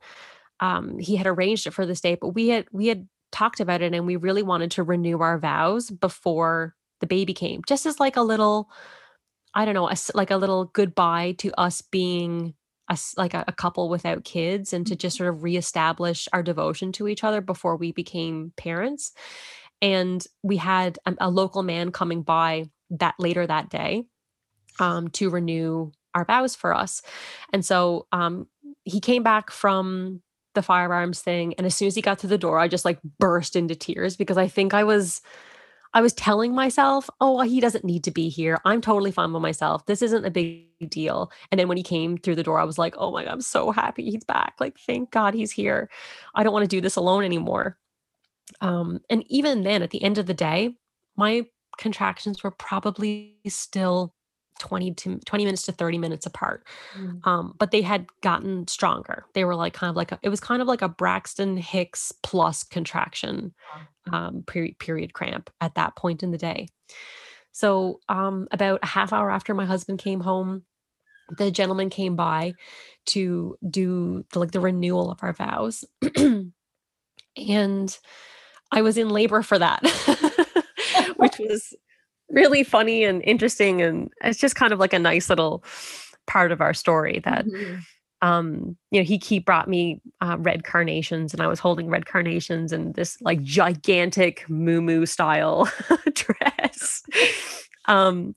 um, he had arranged it for this day, but we had we had talked about it and we really wanted to renew our vows before the baby came, just as like a little. I don't know, a, like a little goodbye to us being a, like a, a, couple without kids and to just mm-hmm. sort of reestablish our devotion to each other before we became parents and we had a, a local man coming by that later that day um, to renew our vows for us and so um, he came back from the firearms thing and as soon as he got to the door i just like burst into tears because i think i was I was telling myself, oh, he doesn't need to be here. I'm totally fine with myself. This isn't a big deal. And then when he came through the door, I was like, oh my God, I'm so happy he's back. Like, thank God he's here. I don't want to do this alone anymore. Um, and even then, at the end of the day, my contractions were probably still 20 to 20 minutes to 30 minutes apart. Mm. Um, but they had gotten stronger. They were like kind of like a, it was kind of like a Braxton Hicks plus contraction um, period, period cramp at that point in the day. So um, about a half hour after my husband came home, the gentleman came by to do the, like the renewal of our vows. and I was in labor for that, which was really funny and interesting and it's just kind of like a nice little part of our story that mm-hmm. um you know he he brought me uh, red carnations and i was holding red carnations and this like gigantic moo style dress. Um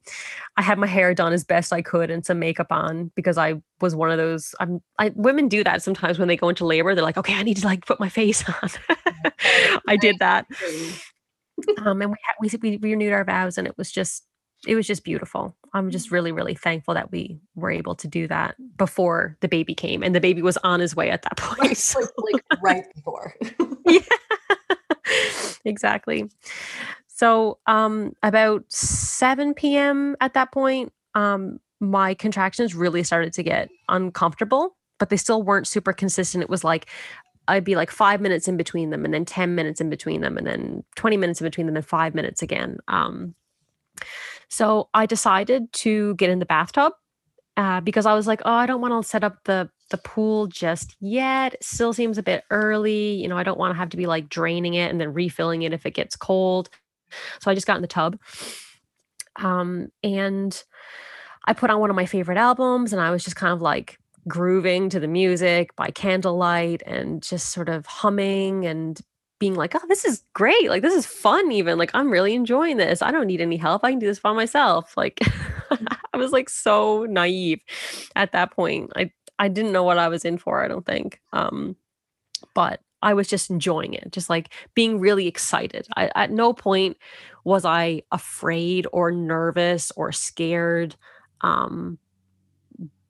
i had my hair done as best i could and some makeup on because i was one of those i'm I, women do that sometimes when they go into labor they're like okay i need to like put my face on. I did that um, and we, had, we we renewed our vows, and it was just it was just beautiful. I'm just really really thankful that we were able to do that before the baby came, and the baby was on his way at that point. So. like, like right before. yeah, exactly. So um, about 7 p.m. at that point, um, my contractions really started to get uncomfortable, but they still weren't super consistent. It was like I'd be like five minutes in between them and then 10 minutes in between them and then 20 minutes in between them and five minutes again. Um, so I decided to get in the bathtub uh, because I was like, oh, I don't want to set up the the pool just yet. It still seems a bit early. You know, I don't want to have to be like draining it and then refilling it if it gets cold. So I just got in the tub. Um, and I put on one of my favorite albums and I was just kind of like grooving to the music by candlelight and just sort of humming and being like, oh, this is great. Like, this is fun, even. Like, I'm really enjoying this. I don't need any help. I can do this by myself. Like. I was like so naive at that point. I, I didn't know what I was in for, I don't think. Um, but I was just enjoying it, just like being really excited. I, at no point was I afraid or nervous or scared. Um,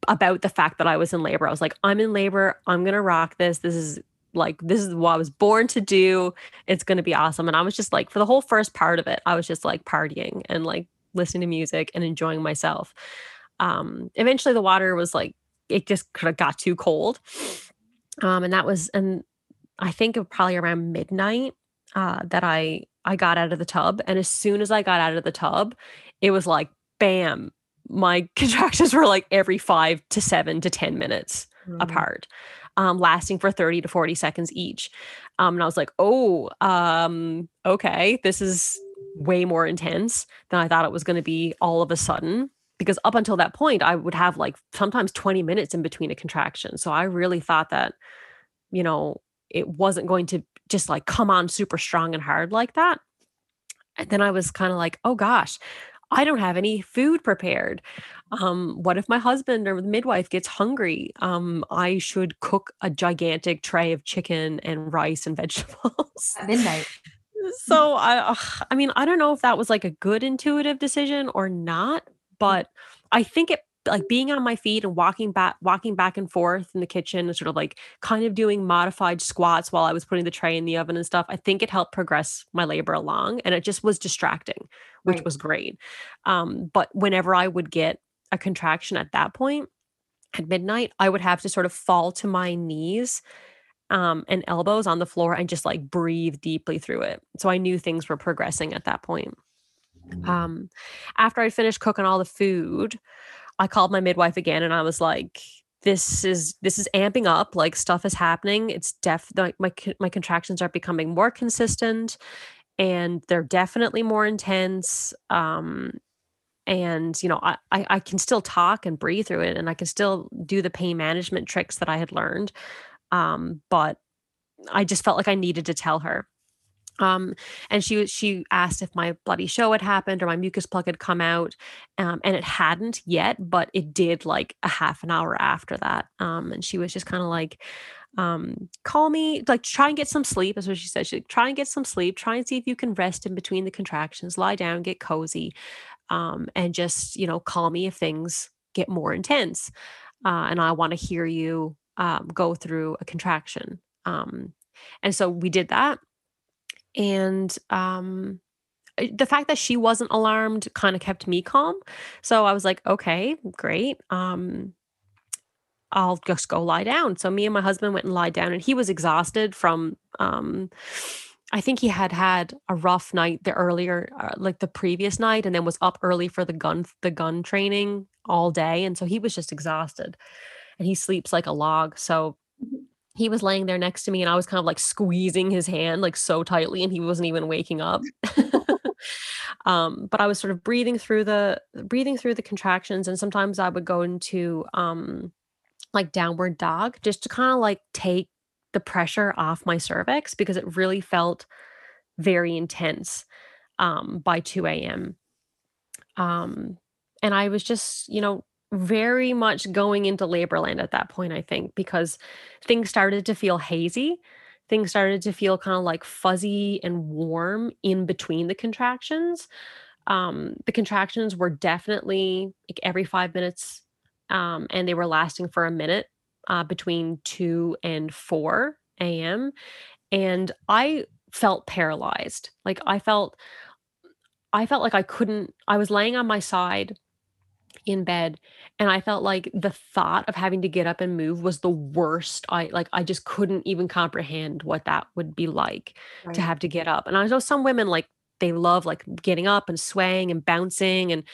about the fact that I was in labor. I was like, I'm in labor. I'm going to rock this. This is Like, this is what I was born to do. It's going to be awesome. And I was just like, for the whole first part of it, I was just like partying and like listening to music and enjoying myself. Um, eventually, the water was like, it just kind of got too cold. Um, and that was, and I think it was probably around midnight uh, that I I got out of the tub, and as soon as I got out of the tub, it was like bam, my contractions were like every five to seven to ten minutes mm. apart, um, lasting for thirty to forty seconds each. Um, and I was like, oh, um, okay, this is way more intense than I thought it was going to be all of a sudden. Because up until that point, I would have like sometimes 20 minutes in between a contraction. So I really thought that, you know, it wasn't going to just like come on super strong and hard like that. And then I was kind of like, oh gosh, I don't have any food prepared. Um, what if my husband or the midwife gets hungry? Um, I should cook a gigantic tray of chicken and rice and vegetables at midnight. so I, I mean, I don't know if that was like a good intuitive decision or not, but I think it like being on my feet and walking back walking back and forth in the kitchen and sort of like kind of doing modified squats while I was putting the tray in the oven and stuff. I think it helped progress my labor along and it just was distracting, which right. was great. Um, but whenever I would get a contraction at that point at midnight, I would have to sort of fall to my knees um, and elbows on the floor and just like breathe deeply through it. So I knew things were progressing at that point. Mm. Um, after I'd finished cooking all the food, I called my midwife again and I was like, this is this is amping up like stuff is happening. It's def like my my contractions are becoming more consistent and they're definitely more intense um and you know I, I can still talk and breathe through it and i can still do the pain management tricks that i had learned um but i just felt like i needed to tell her um, and she was she asked if my bloody show had happened or my mucus plug had come out, um, and it hadn't yet, but it did like a half an hour after that. Um, and she was just kind of like, um, call me, like try and get some sleep. That's what she said. She like, try and get some sleep. Try and see if you can rest in between the contractions. Lie down, get cozy, um, and just you know call me if things get more intense. Uh, and I want to hear you um, go through a contraction. Um, and so we did that and um eh, the fact that she wasn't alarmed kind of kept me calm so i was like okay great um i'll just go lie down so me and my husband went and lied down and he was exhausted from um I think he had had a rough night the earlier, uh, like the previous night, and then was up early for the gun the gun training all day, and so he was just exhausted, and he sleeps like a log. So he was laying there next to me and I was kind of like squeezing his hand like so tightly and he wasn't even waking up. um, but I was sort of breathing through the breathing through the contractions and sometimes I would go into um like downward dog just to kind of like take the pressure off my cervix because it really felt very intense um by 2 a.m. Um and I was just, you know, very much going into labor land at that point, I think, because things started to feel hazy. Things started to feel kind of like fuzzy and warm in between the contractions. Um, the contractions were definitely like every five minutes, um, and they were lasting for a minute uh, between 2 and 4 a.m. And I felt paralyzed. Like I felt, I felt like I couldn't, I was laying on my side in bed and i felt like the thought of having to get up and move was the worst i like i just couldn't even comprehend what that would be like right. to have to get up and i know some women like they love like getting up and swaying and bouncing and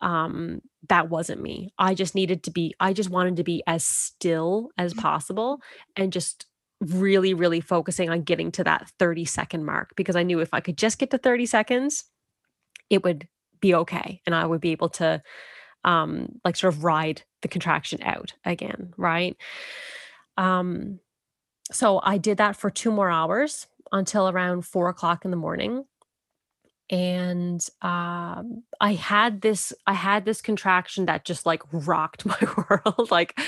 um that wasn't me i just needed to be i just wanted to be as still as mm-hmm. possible and just really really focusing on getting to that 30 second mark because i knew if i could just get to 30 seconds it would be okay and i would be able to um like sort of ride the contraction out again right? Um so i did that for two more hours until around four o'clock in the morning. And um, i had this i had this contraction that just like rocked my world. Like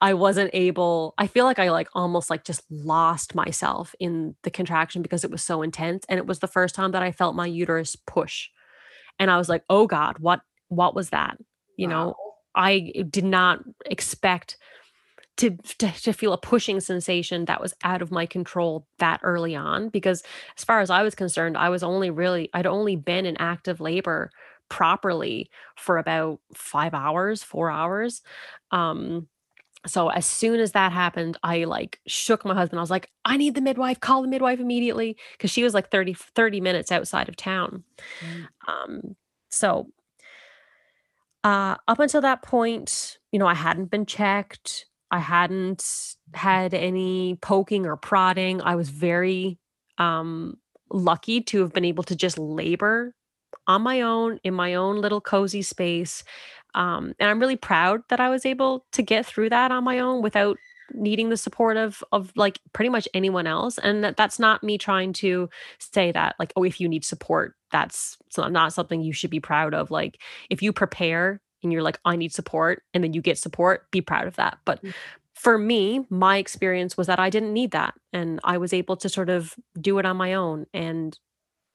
i wasn't able i feel like i like almost like just lost myself in the contraction because it was so intense. And it was the first time that i felt my uterus push. And i was like oh god what what was that you wow. know, I did not expect to, to to feel a pushing sensation that was out of my control that early on because as far as I was concerned I was only really I'd only been in active labor properly for about 5 hours 4 hours um so as soon as that happened I like shook my husband I was like I need the midwife call the midwife immediately cuz she was like 30 30 minutes outside of town mm. um so uh up until that point you know I hadn't been checked I hadn't had any poking or prodding. I was very um, lucky to have been able to just labor on my own in my own little cozy space. Um, and I'm really proud that I was able to get through that on my own without needing the support of of like pretty much anyone else and that, that's not me trying to say that like oh if you need support that's not something you should be proud of like if you prepare and you're like, I need support, and then you get support, be proud of that. But mm. for me, my experience was that I didn't need that. And I was able to sort of do it on my own. And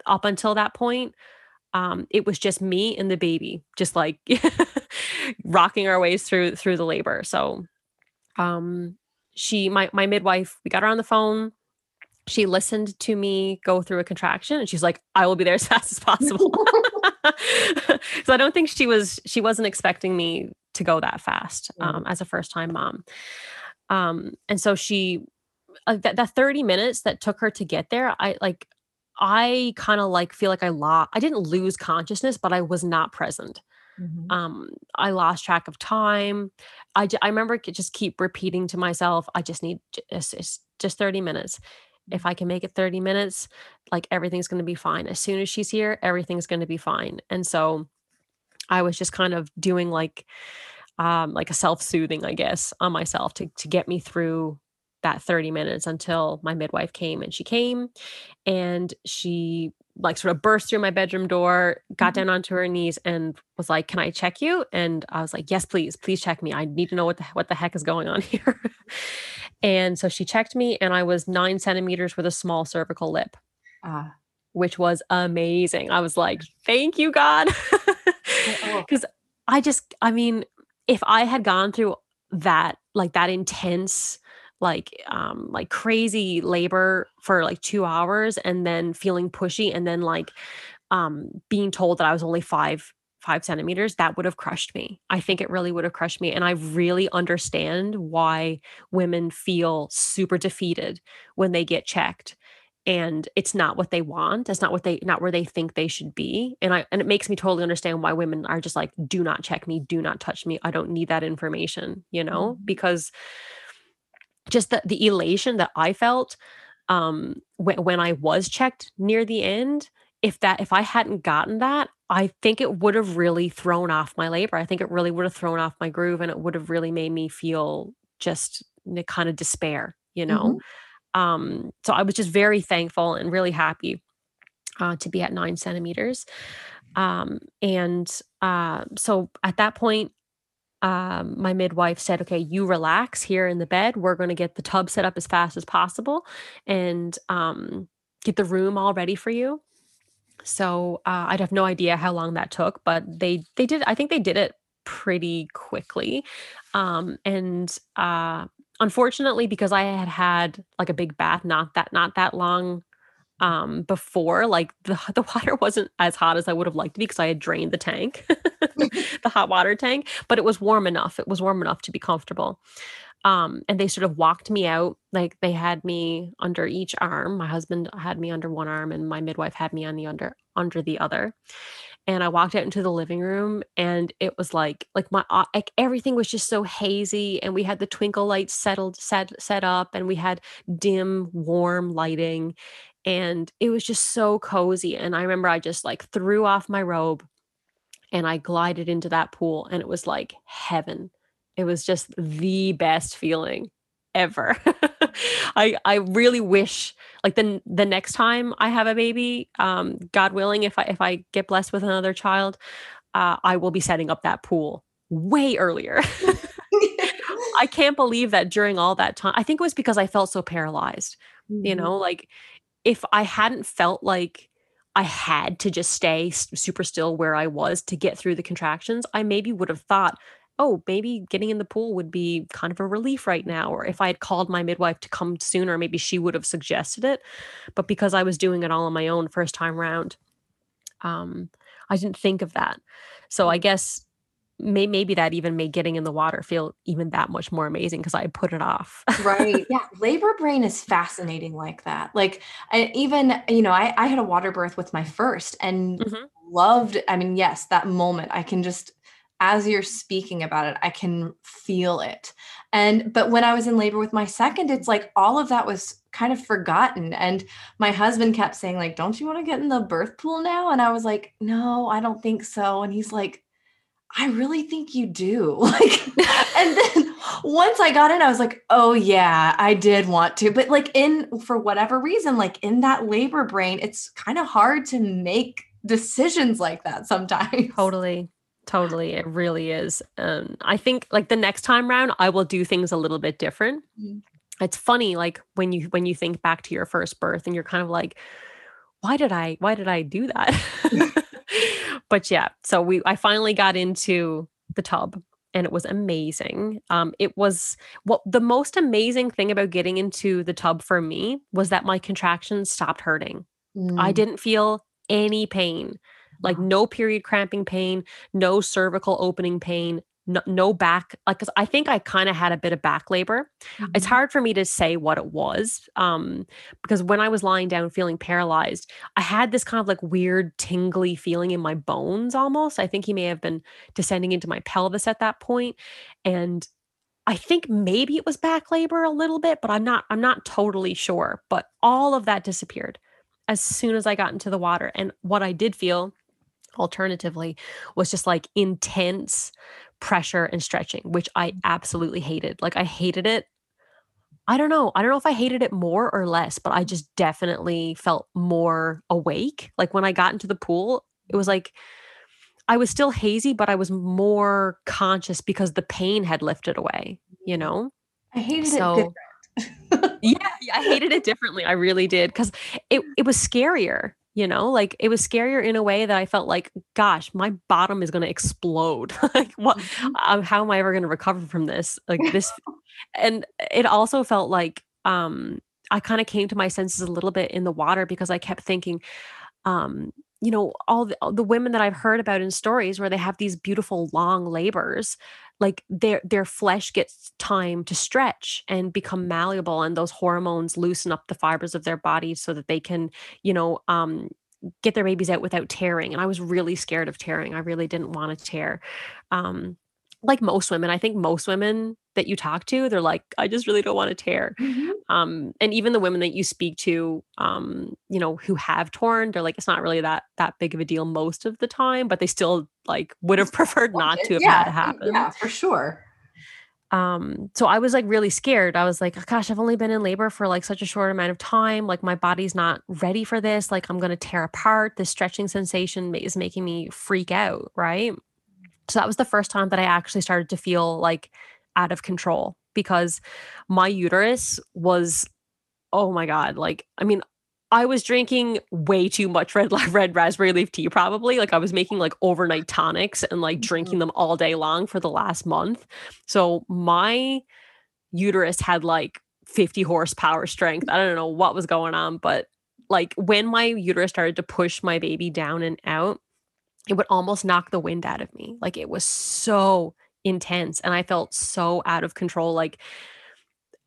up until that point, um, it was just me and the baby, just like rocking our ways through through the labor. So um she my my midwife, we got her on the phone she listened to me go through a contraction and she's like i will be there as fast as possible. So i don't think she was she wasn't expecting me to go that fast um, as a first time mom. Um, and so she uh, that, that 30 minutes that took her to get there i like i kind of like feel like i lost i didn't lose consciousness but i was not present. Mm-hmm. Um, I lost track of time. I, j- I remember just keep repeating to myself, I just need just, just, just 30 minutes if I can make it 30 minutes, like everything's going to be fine. As soon as she's here, everything's going to be fine. And so I was just kind of doing like um like a self-soothing, I guess, on myself to to get me through that 30 minutes until my midwife came and she came and she like sort of burst through my bedroom door, got mm-hmm. down onto her knees and was like, "Can I check you?" And I was like, "Yes, please. Please check me. I need to know what the what the heck is going on here." And so she checked me and I was 9 centimeters with a small cervical lip. Ah. Which was amazing. I was like, "Thank you, God." Cuz I just I mean, if I had gone through that like that intense like um like crazy labor for like 2 hours and then feeling pushy and then like um being told that I was only 5 5 centimeters that would have crushed me. I think it really would have crushed me and I really understand why women feel super defeated when they get checked and it's not what they want it's not what they not where they think they should be and i and it makes me totally understand why women are just like do not check me do not touch me i don't need that information you know mm-hmm. because just the, the elation that I felt um, when, when I was checked near the end, if that if I hadn't gotten that, I think it would have really thrown off my labor. I think it really would have thrown off my groove and it would have really made me feel just kind of despair, you know. Mm-hmm. Um, so I was just very thankful and really happy uh, to be at nine centimeters. Um, and uh, so at that point, um, my midwife said, okay, you relax here in the bed. We're going to get the tub set up as fast as possible and um, get the room all ready for you. So uh, I'd have no idea how long that took, but they they did. I think they did it pretty quickly. Um, and uh, unfortunately, because I had had like a big bath not that not that long um before like the the water wasn't as hot as I would have liked to be because I had drained the tank the hot water tank but it was warm enough it was warm enough to be comfortable um and they sort of walked me out like they had me under each arm my husband had me under one arm and my midwife had me on the under under the other. And I walked out into the living room and it was like like my uh, like everything was just so hazy and we had the twinkle lights settled set set up and we had dim warm lighting and it was just so cozy. And i remember i just like threw off my robe and i glided into that pool and it was like heaven it was just the best feeling ever i i really wish like the the next time i have a baby um god willing if i if i get blessed with another child uh i will be setting up that pool way earlier i can't believe that during all that time i think it was because i felt so paralyzed mm-hmm. you know like if I hadn't felt like I had to just stay super still where I was to get through the contractions, I maybe would have thought oh, maybe getting in the pool would be kind of a relief right now. Or if I had called my midwife to come sooner, maybe she would have suggested it. But because I was doing it all on my own first time round, um, I didn't think of that. So I guess may, maybe that even made getting in the water feel even that much more amazing because I put it off. right. Yeah. Labor brain is fascinating like that. Like I, even, you know, I, I had a water birth with my first and mm-hmm. loved, I mean, yes, that moment I can just, as you're speaking about it, I can feel it. And, but when I was in labor with my second, it's like all of that was kind of forgotten. And my husband kept saying, like, don't you want to get in the birth pool now? And I was like, no, I don't think so. And he's like, I really think you do. Like, and then once I got in, I was like, oh, yeah, I did want to. But like, in for whatever reason, like in that labor brain, it's kind of hard to make decisions like that sometimes. Totally. Totally. It really is. Um, I think like the next time round, I will do things a little bit different. Mm-hmm. It's funny, like when you when you think back to your first birth and you're kind of like, why did I why did I do that? but yeah, so we I finally got into the tub and it was amazing. Um, it was what the most amazing thing about getting into the tub for me was that my contractions stopped hurting. Mm. I didn't feel any pain, like no period cramping pain, no cervical opening pain, no, no back like cause i think i kind of had a bit of back labor mm-hmm. it's hard for me to say what it was um because when i was lying down feeling paralyzed i had this kind of like weird tingly feeling in my bones almost i think he may have been descending into my pelvis at that point and i think maybe it was back labor a little bit but i'm not i'm not totally sure but all of that disappeared as soon as i got into the water and what i did feel alternatively was just like intense pressure and stretching, which I mm. absolutely hated. Like I hated it. I don't know. I don't know if I hated it more or less, but I just definitely felt more awake. Like when I got into the pool, it was like I was still hazy, but I was more conscious because the pain had lifted away, you mm. know? I hated so, it yeah, I hated it differently. I really did because it it was scarier you know like it was scarier in a way that i felt like gosh my bottom is going to explode. Like what um, how am i ever going to recover from this? Like this and it also felt like um i kind of came to my senses a little bit in the water because i kept thinking um you know all the, all the women that i've heard about in stories where they have these beautiful long labors like their their flesh gets time to stretch and become malleable and those hormones loosen up the fibers of their body so that they can you know um get their babies out without tearing and i was really scared of tearing i really didn't want to tear um like most women i think most women that you talk to they're like i just really don't want to tear. Mm-hmm. um and even the women that you speak to um you know who have torn they're like it's not really that that big of a deal most of the time but they still like would have preferred not to have yeah, had happen yeah for sure. Um so i was like really scared. I was like gosh i've only been in labor for like such a short amount of time. Like my body's not ready for this. Like i'm going to tear apart. This stretching sensation is making me freak out right so that was the first time that I actually started to feel like out of control because my uterus was, oh my God. Like, I mean, I was drinking way too much red red raspberry leaf tea probably like I was making like overnight tonics and like drinking mm-hmm. them all day long for the last month. So my uterus had like 50 horsepower strength. I don't know what was going on, but like when my uterus started to push my baby down and out, it would almost knock the wind out of me. Like it was so intense and I felt so out of control. Like,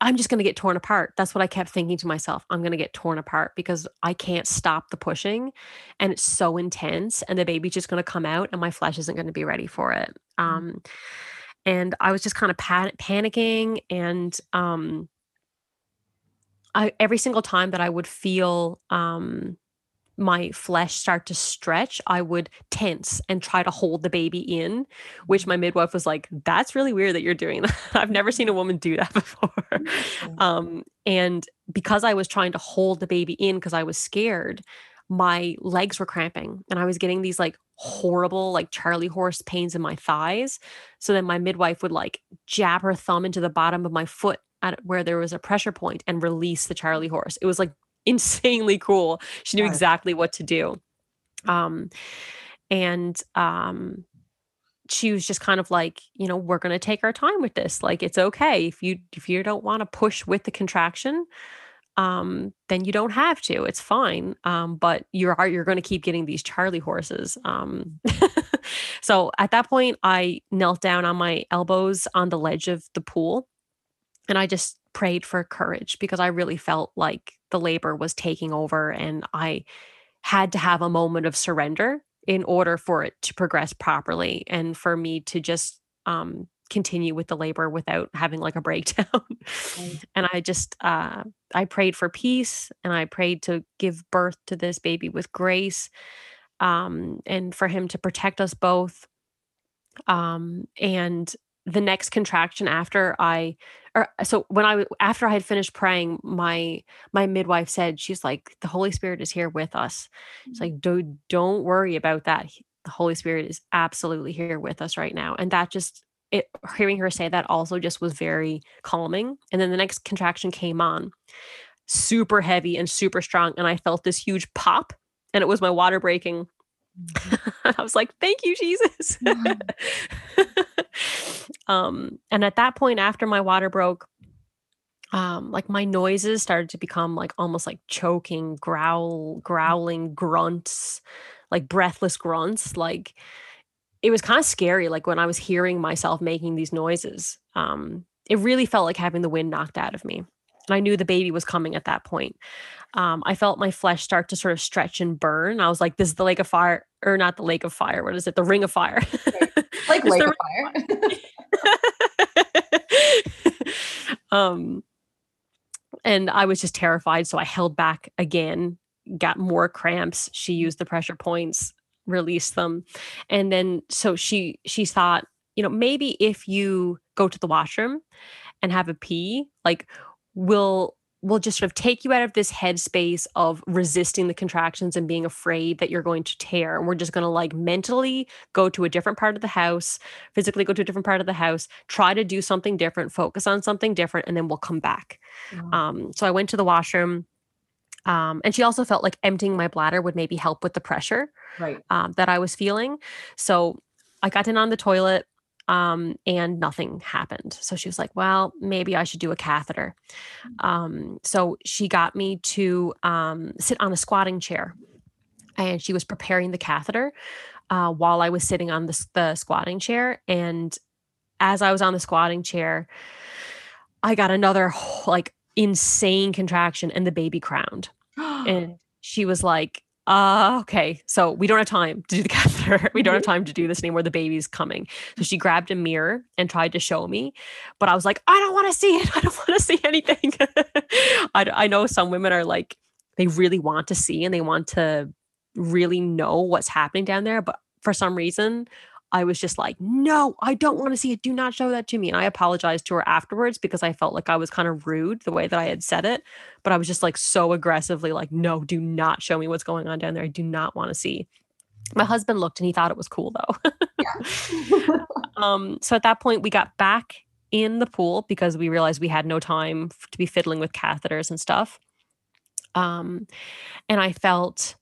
I'm just going to get torn apart. That's what I kept thinking to myself. I'm going to get torn apart because I can't stop the pushing and it's so intense and the baby's just going to come out and my flesh isn't going to be ready for it. Mm. Um, and I was just kind of pan- panicking and um, I, every single time that I would feel um, my flesh start to stretch, I would tense and try to hold the baby in, which my midwife was like, That's really weird that you're doing that. I've never seen a woman do that before. Um, and because I was trying to hold the baby in because I was scared, my legs were cramping and I was getting these like horrible, like Charlie horse pains in my thighs. So then my midwife would like jab her thumb into the bottom of my foot at where there was a pressure point and release the Charlie horse. It was like insanely cool. She knew exactly what to do. Um, and um, she was just kind of like, you know, we're going to take our time with this. Like it's okay if you if you don't want to push with the contraction, um, then you don't have to. It's fine. Um, but you're you're going to keep getting these Charlie horses. Um, so at that point, I knelt down on my elbows on the ledge of the pool, and I just prayed for courage because I really felt like the labor was taking over, and I had to have a moment of surrender in order for it to progress properly and for me to just um, continue with the labor without having like a breakdown. and I just uh, I prayed for peace and I prayed to give birth to this baby with grace um, and for him to protect us both. Um, and the next contraction after I or so when I after I had finished praying, my my midwife said, she's like, the Holy Spirit is here with us. It's mm-hmm. like, don't don't worry about that. The Holy Spirit is absolutely here with us right now. And that just it hearing her say that also just was very calming. And then the next contraction came on, super heavy and super strong. And I felt this huge pop, and it was my water breaking. Mm-hmm. I was like, thank you, Jesus. Mm-hmm. um, and at that point, after my water broke, um, like my noises started to become like almost like choking, growl, growling grunts, like breathless grunts. Like it was kind of scary. Like when I was hearing myself making these noises, um, it really felt like having the wind knocked out of me. And I knew the baby was coming at that point. Um, I felt my flesh start to sort of stretch and burn. I was like, this is the lake of fire, or not the lake of fire. What is it? The ring of fire. like lake of fire. um, and I was just terrified. So I held back again, got more cramps. She used the pressure points, released them. And then so she she thought, you know, maybe if you go to the washroom and have a pee, like will will just sort of take you out of this headspace of resisting the contractions and being afraid that you're going to tear. And we're just going to like mentally go to a different part of the house, physically go to a different part of the house, try to do something different, focus on something different, and then we'll come back. Mm-hmm. Um, so I went to the washroom. Um, and she also felt like emptying my bladder would maybe help with the pressure right. um, that I was feeling. So I got in on the toilet um, and nothing happened. So she was like, well, maybe I should do a catheter. Mm. Um, so she got me to um, sit on a squatting chair and she was preparing the catheter uh, while I was sitting on the, the squatting chair. And as I was on the squatting chair, I got another like insane contraction and the baby crowned. and she was like, uh, okay, so we don't have time to do the catheter. we don't have mm-hmm. time to do this anymore. The baby's coming. So she grabbed a mirror and tried to show me, but I was like, I don't want to see it. I don't want to see anything. I, I know some women are like, they really want to see and they want to really know what's happening down there. But for some reason, I was just like, no, I don't want to see it. Do not show that to me. And I apologized to her afterwards because I felt like I was kind of rude the way that I had said it. But I was just like so aggressively like, no, do not show me what's going on down there. I do not want to see. My husband looked and he thought it was cool though. um, so at that point, we got back in the pool because we realized we had no time to be fiddling with catheters and stuff. Um, and I felt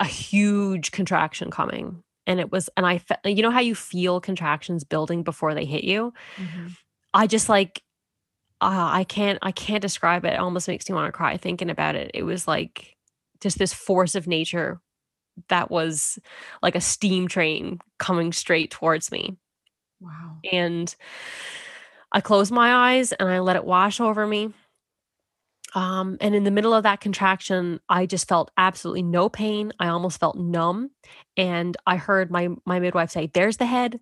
a huge contraction coming and it was and i fe- you know how you feel contractions building before they hit you? Mm-hmm. i just like uh, i can't i can't describe it. It almost makes me want to cry thinking about it. It was like just this force of nature that was like a steam train coming straight towards me. Wow. And i closed my eyes and i let it wash over me um, and in the middle of that contraction, I just felt absolutely no pain. I almost felt numb. And I heard my my midwife say, There's the head.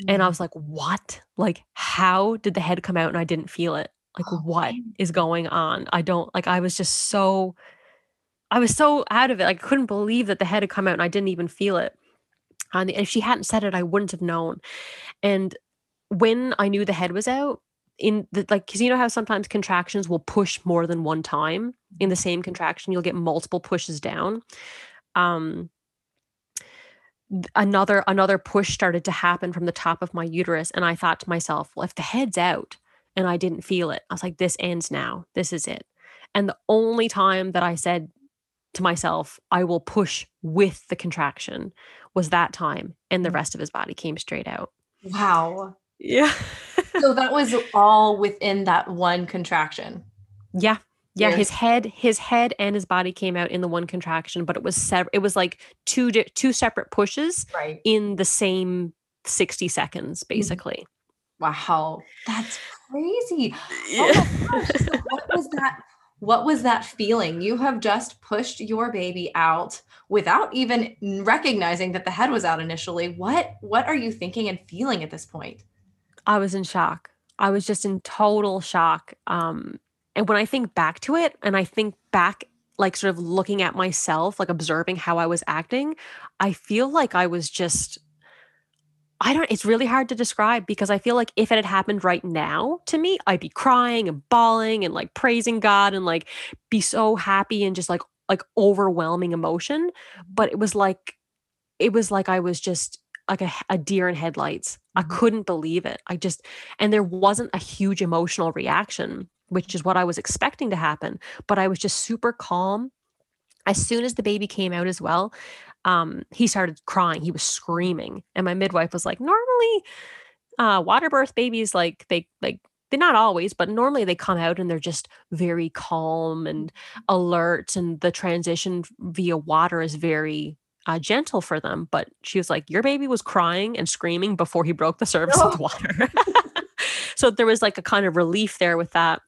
Mm-hmm. And I mm. was like, What? Like, how did the head come out and I didn't feel it? Like, oh, what man. is going on? I don't like I was just so I was so out of it. Like, I couldn't believe that the head had come out and I didn't even feel it. And if she hadn't said it, I wouldn't have known. And when I knew the head was out, in the like because you know how sometimes contractions will push more than one time in the mm-hmm. same contraction you'll get multiple pushes down um another another push started to happen from the top of my uterus and i thought to myself well if the head's out and i didn't feel it i was like this ends now this is it and the only time that i said to myself i will push with the contraction was that time and the Mm. rest of his body came straight out. Wow. Yeah. So that was all within that one contraction. yeah. Yeah, his head, his head and his body came out in the one contraction, but it was sev- it was like two di- two separate pushes Right. in the same 60 seconds mm-hmm. basically. Wow. That's crazy. Oh my gosh. So what was that? What was that feeling? You have just pushed your baby out without even recognizing that the head was out initially. What what are you thinking and feeling at this point? I was in shock. I was just in total shock. Um, and when I think back to it, and I think back, like sort of looking at myself, like observing how I was acting, I feel like I was just, I don't, it's really hard to describe because I feel like if it had happened right now to me, I'd be crying and bawling and like praising God and like be so happy and just like, like overwhelming emotion. But it was like, it was like I was just like a, a deer in headlights. I Mhm. couldn't believe it. I just, and there wasn't a huge emotional reaction, which is what I was expecting to happen. But I was just super calm. As soon as the baby came out as well, um, he started crying. He was screaming, and my midwife was like, "Normally, uh, water birth babies like they like." They're not always, but normally they come out and they're just very calm and alert, and the transition via water is very uh, gentle for them. But she was like, Your baby was crying and screaming before he broke the surface of the water. so there was like a kind of relief there with that.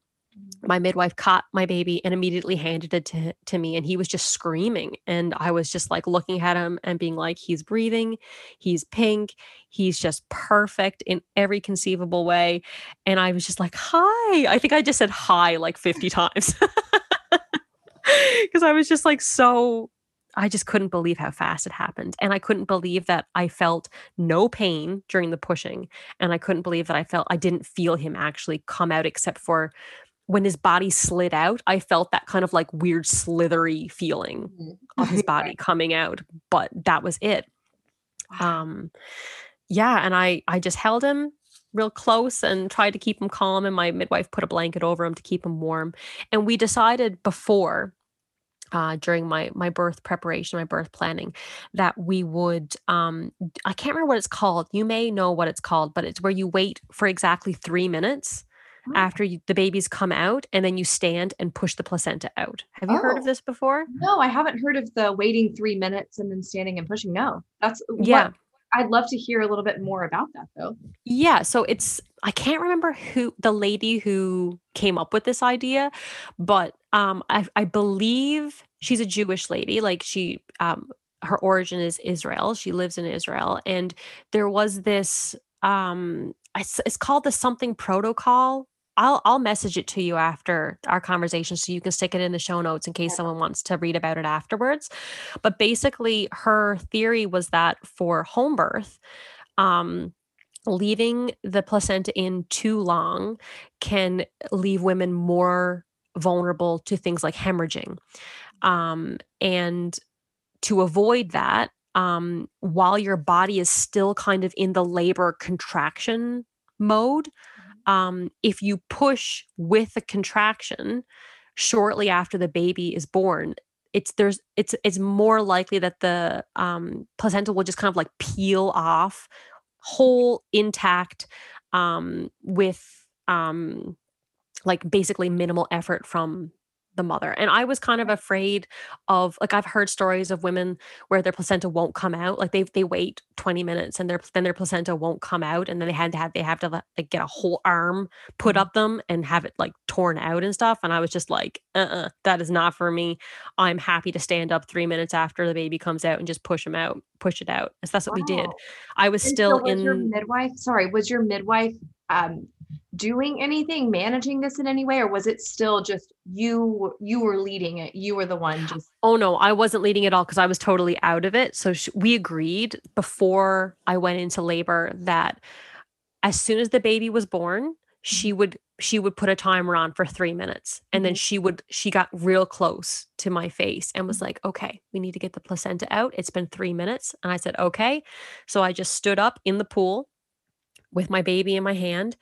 My midwife caught my baby and immediately handed it to, to me, and he was just screaming. And I was just like looking at him and being like, He's breathing, he's pink, he's just perfect in every conceivable way. And I was just like, Hi. I think I just said hi like 50 times because I was just like so I just couldn't believe how fast it happened. And I couldn't believe that I felt no pain during the pushing. And I couldn't believe that I felt I didn't feel him actually come out except for when his body slid out. I felt that kind of like weird slithery feeling of his body coming out. But that was it. Wow. Um yeah, and I I just held him real close and tried to keep him calm and my midwife put a blanket over him to keep him warm. And we decided before uh, during my my birth preparation, my birth planning, that we would um, I can't remember what it's called. You may know what it's called, but it's where you wait for exactly three minutes Oh. after you, the babies come out, and then you stand and push the placenta out. Have you heard of Oh. this before? No, I haven't heard of the waiting three minutes and then standing and pushing. No, that's what- Yeah. I'd love to hear a little bit more about that though. Yeah, so it's I can't remember who the lady who came up with this idea, but um I I believe she's a Jewish lady, like she um her origin is Israel. She lives in Israel and there was this um it's, it's called the something protocol. I'll I'll message it to you after our conversation so you can stick it in the show notes in case someone wants to read about it afterwards. But basically her theory was that for home birth um leaving the placenta in too long can leave women more vulnerable to things like hemorrhaging. Um, and to avoid that, um, while your body is still kind of in the labor contraction mode, um, if you push with a contraction shortly after the baby is born, it's there's it's it's more likely that the um, placenta will just kind of like peel off whole intact um with um like basically minimal effort from the mother and i was kind of afraid of like i've heard stories of women where their placenta won't come out like they they wait 20 minutes and their then their placenta won't come out and then they had to have they have to like get a whole arm put Mhm. up them and have it like torn out and stuff and i was just like uh-uh that is not for me. I'm happy to stand up three minutes after the baby comes out and just push him out push it out so that's what we did. I was And still so was your in midwife, sorry, was your midwife um doing anything, managing this in any way, or was it still just you you were leading it? You were the one just Oh no, I wasn't leading at all because I was totally out of it. So sh- we agreed before I went into labor that as soon as the baby was born, she would she would put a timer on for 3 minutes and then Mhm. she would she got real close to my face and was Mhm. like, "Okay, we need to get the placenta out. It's been 3 minutes." And I said, "Okay." So I just stood up in the pool with my baby in my hand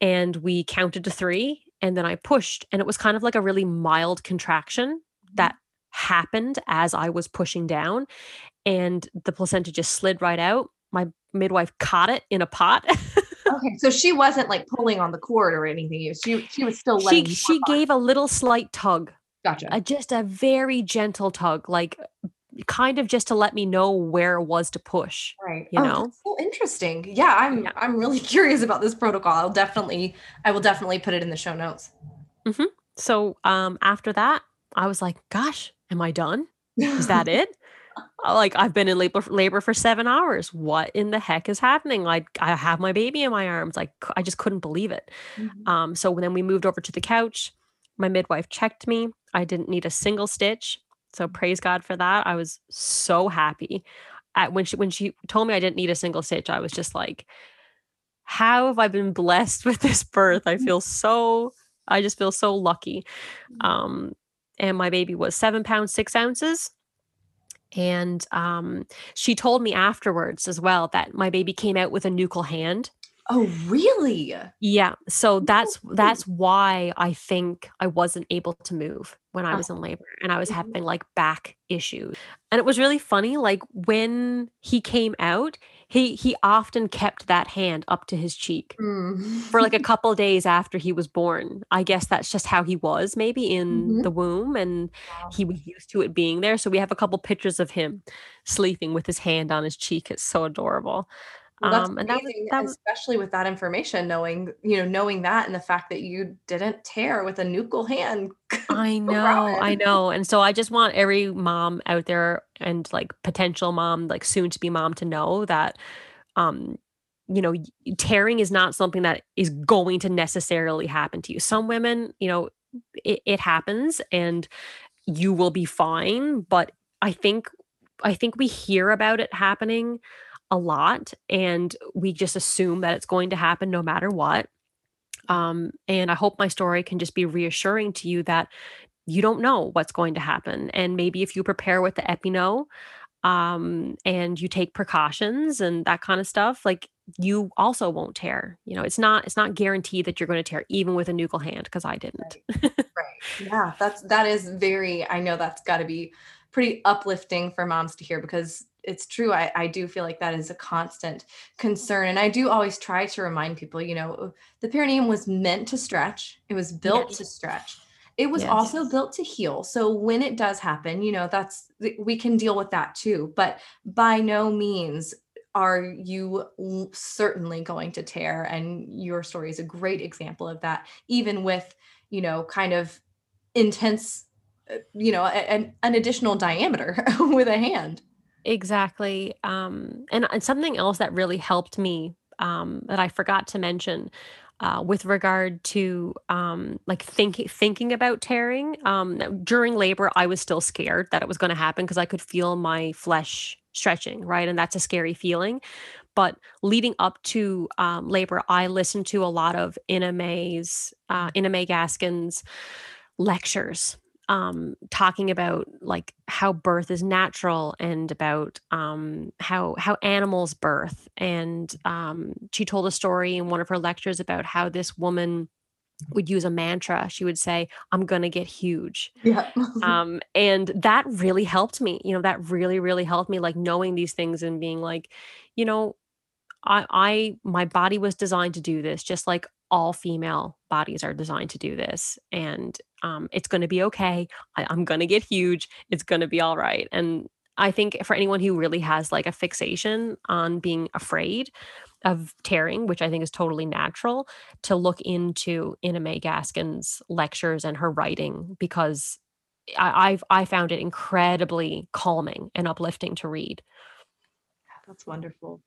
and we counted to 3 and then I pushed and it was kind of like a really mild contraction mm-hmm. that happened as I was pushing down and the placenta just slid right out. My midwife caught it in a pot. okay, so she wasn't like pulling on the cord or anything. She she was still she she gave a little slight tug. Gotcha. A, just a very gentle tug, like kind of just to let me know where it was to push. Right. You oh, know. so interesting. Yeah, I'm yeah. I'm really curious about this protocol. I'll definitely I will definitely put it in the show notes. Mm-hmm. So um after that, I was like, gosh, am I done? Is that it? Uh, like I've been in labor labor for seven hours. What in the heck is happening? Like I have my baby in my arms. Like I just couldn't believe it. Mm-hmm. Um, so then we moved over to the couch. My midwife checked me. I didn't need a single stitch. So praise God for that. I was so happy. At when she when she told me I didn't need a single stitch, I was just like, how have I been blessed with this birth? I feel so I just feel so lucky. Mm-hmm. Um, and my baby was seven pounds six ounces and um, she told me afterwards as well that my baby came out with a nuchal hand. Oh, really? Yeah. So that's that's why I think I wasn't able to move when I was in labor and I was mm-hmm. having like back issues. And it was really funny like when he came out, he he often kept that hand up to his cheek mm. for like a couple days after he was born. I guess that's just how he was maybe in mm-hmm. the womb and wow. he was used to it being there. So we have a couple pictures of him sleeping with his hand on his cheek. It's so adorable. Well, that's um, and that was, that was, especially with that information, knowing you know knowing that and the fact that you didn't tear with a nuchal hand. I know, I know, and so I just want every mom out there and like potential mom, like soon to be mom, to know that, um, you know, tearing is not something that is going to necessarily happen to you. Some women, you know, it, it happens and you will be fine, but I think I think we hear about it happening a lot and we just assume that it's going to happen no matter what. Um, and I hope my story can just be reassuring to you that you don't know what's going to happen. And maybe if you prepare with the Epi-No um, and you take precautions and that kind of stuff, like you also won't tear. You know, it's not it's not guaranteed that you're going to tear even with a nuchal hand because I didn't. Right. right. Yeah, that's that is very. I know that's got to be pretty uplifting for moms to hear because it's true. I, I do feel like that is a constant concern. And I do always try to remind people, you know, the perineum was meant to stretch, it was built yes. to stretch. It was yes. also built to heal. So when it does happen, you know, that's we can deal with that too. But by no means are you certainly going to tear. And your story is a great example of that, even with, you know, kind of intense, uh, you know, an, an additional diameter with a hand. Exactly. Um, and, and something else that really helped me um, that I forgot to mention uh, with regard to um, like thinking thinking about tearing um, during labor, I was still scared that it was going to happen because I could feel my flesh stretching, right, and that's a scary feeling. But leading up to um, labor, I listened to a lot of Ina May's, uh, May Gaskin's lectures um, talking about like how birth is natural and about um, how how animals birth. And um, she told a story in one of her lectures about how this woman would use a mantra. She would say, "I'm gonna get huge." Yeah. um, and that really helped me. You know, that really really helped me. Like knowing these things and being like, you know, I, I my body was designed to do this just like all female bodies are designed to do this and um, it's going to be okay I, i'm going to get huge it's going to be all right and i think for anyone who really has like a fixation on being afraid of tearing which i think is totally natural to look into Ina May gaskin's lectures and her writing because I, I've I found it incredibly calming and uplifting to read. That's wonderful.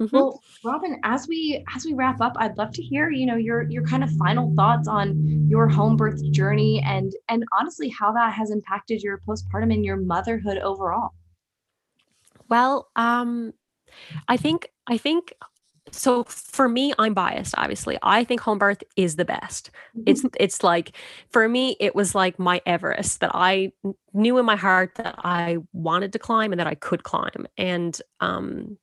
Mm-hmm. Well, Robin, as we as we wrap up, I'd love to hear, you know, your your kind of final thoughts on your home birth journey and and honestly how that has impacted your postpartum and your motherhood overall. Well, um I think I think so for me i'm biased obviously i think home birth is the best it's it's like for me it was like my everest that i knew in my heart that i wanted to climb and that i could climb and um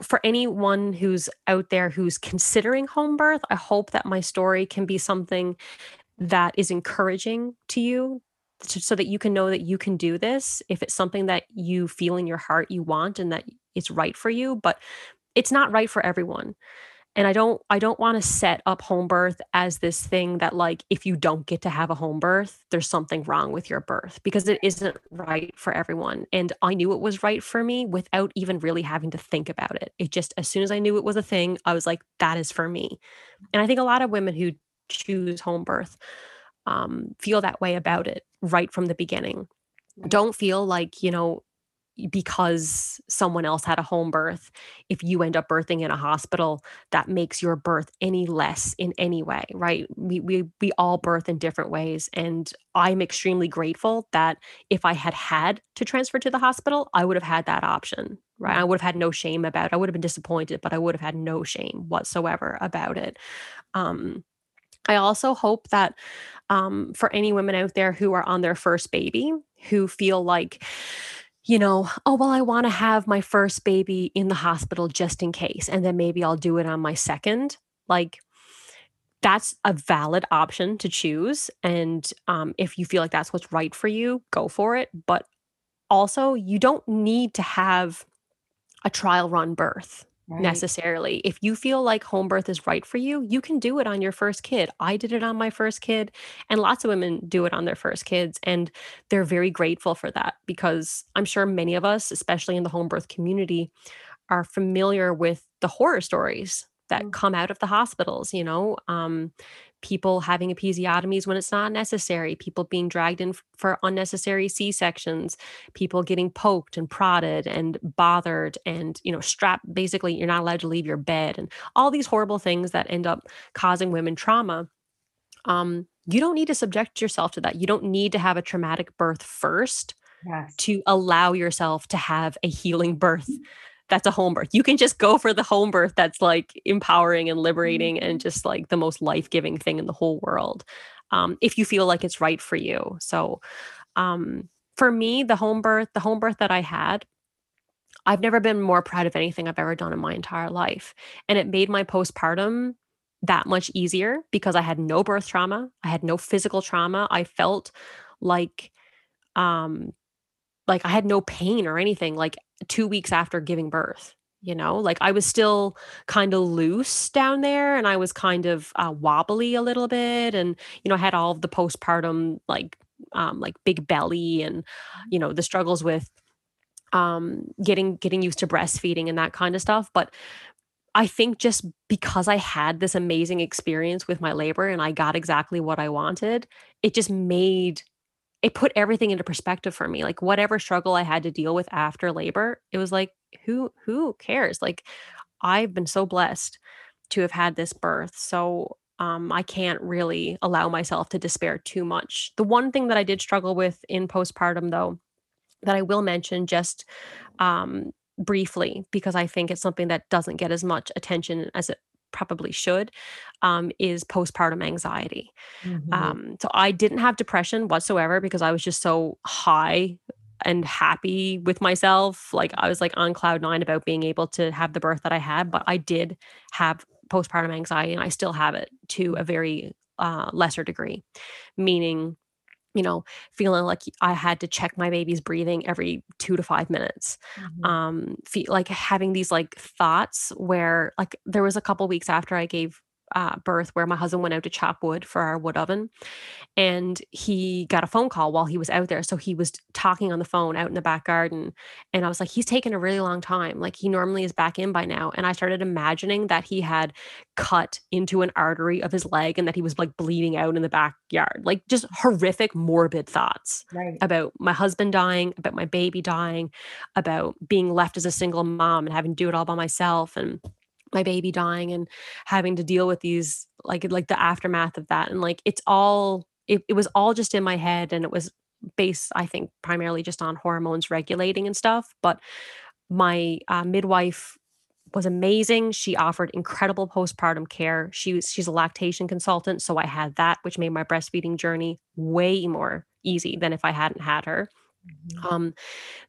for anyone who's out there who's considering home birth, I hope that my story can be something that is encouraging to you so that you can know that you can do this if it's something that you feel in your heart you want and that it's right for you but it's not right for everyone and i don't i don't want to set up home birth as this thing that like if you don't get to have a home birth there's something wrong with your birth because it isn't right for everyone. And i knew it was right for me without even really having to think about it. It just as soon as i knew it was a thing i was like that is for me. And i think a lot of women who choose home birth um, feel that way about it right from the beginning. Don't feel like you know because someone else had a home birth, if you end up birthing in a hospital, that makes your birth any less in any way, right? We we we all birth in different ways and I'm extremely grateful that if I had had to transfer to the hospital, I would have had that option, right? I would have had no shame about it. I would have been disappointed, but I would have had no shame whatsoever about it. Um I also hope that um, for any women out there who are on their first baby, who feel like you know, oh, well, I want to have my first baby in the hospital just in case. And then maybe I'll do it on my second. Like, that's a valid option to choose. And um, if you feel like that's what's right for you, go for it. But also, you don't need to have a trial run birth right. necessarily. If you feel like home birth is right for you, you can do it on your first kid. I did it on my first kid, and lots of women do it on their first kids. And they're very grateful for that because I'm sure many of us, especially in the home birth community, are familiar with the horror stories that mm. come out of the hospitals you know um, people having episiotomies when it's not necessary, people being dragged in for unnecessary C-sections, people getting poked and prodded and bothered and, you know, strapped basically you're not allowed to leave your bed and all these horrible things that end up causing women trauma. Um, you don't need to subject yourself to that. You don't need to have a traumatic birth first yes. to allow yourself to have a healing birth that's a home birth. You can just go for the home birth that's like empowering and liberating and mm-hmm. just like the most life giving thing in the whole world um, if you feel like it's right for you. So, um, for me, the home birth, the home birth that I had, I've never been more proud of anything I've ever done in my entire life. And it made my postpartum that much easier because I had no birth trauma, I had no physical trauma. I felt like um like I had no pain or anything. Like two weeks after giving birth you know? Like i was still kind of loose down there and i was kind of uh, wobbly a little bit and you know i had all of the postpartum like um like big belly and you know the struggles with um getting getting used to breastfeeding and that kind of stuff but i think just because i had this amazing experience with my labor and i got exactly what i wanted it just made it put everything into perspective for me like whatever struggle i had to deal with after labor it was like who who cares? Like i've been so blessed to have had this birth so um, i can't really allow myself to despair too much. The one thing that i did struggle with in postpartum though that i will mention just um, briefly because i think it's something that doesn't get as much attention as it probably should um, is postpartum anxiety. Mm-hmm. Um, so I didn't have depression whatsoever because I was just so high and happy with myself. Like I was like on cloud nine about being able to have the birth that I had, but I did have postpartum anxiety and I still have it to a very uh, lesser degree, meaning you know, feeling like I had to check my baby's breathing every two to five minutes. Mm-hmm. Um, feel like having these like thoughts where like there was a couple weeks after I gave uh, birth where my husband went out to chop wood for our wood oven and he got a phone call while he was out there. So he was talking on the phone out in the back garden and i was like he's taken a really long time. Like he normally is back in by now. And i started imagining that he had cut into an artery of his leg and that he was like bleeding out in the backyard. Like just horrific morbid thoughts right. about my husband dying about my baby dying about being left as a single mom and having to do it all by myself and my baby dying and having to deal with these like like the aftermath of that and like it's all it, it was all just in my head and it was based i think primarily just on hormones regulating and stuff but my uh, midwife was amazing she offered incredible postpartum care she was she's a lactation consultant so i had that which made my breastfeeding journey way more easy than if i hadn't had her mm-hmm. um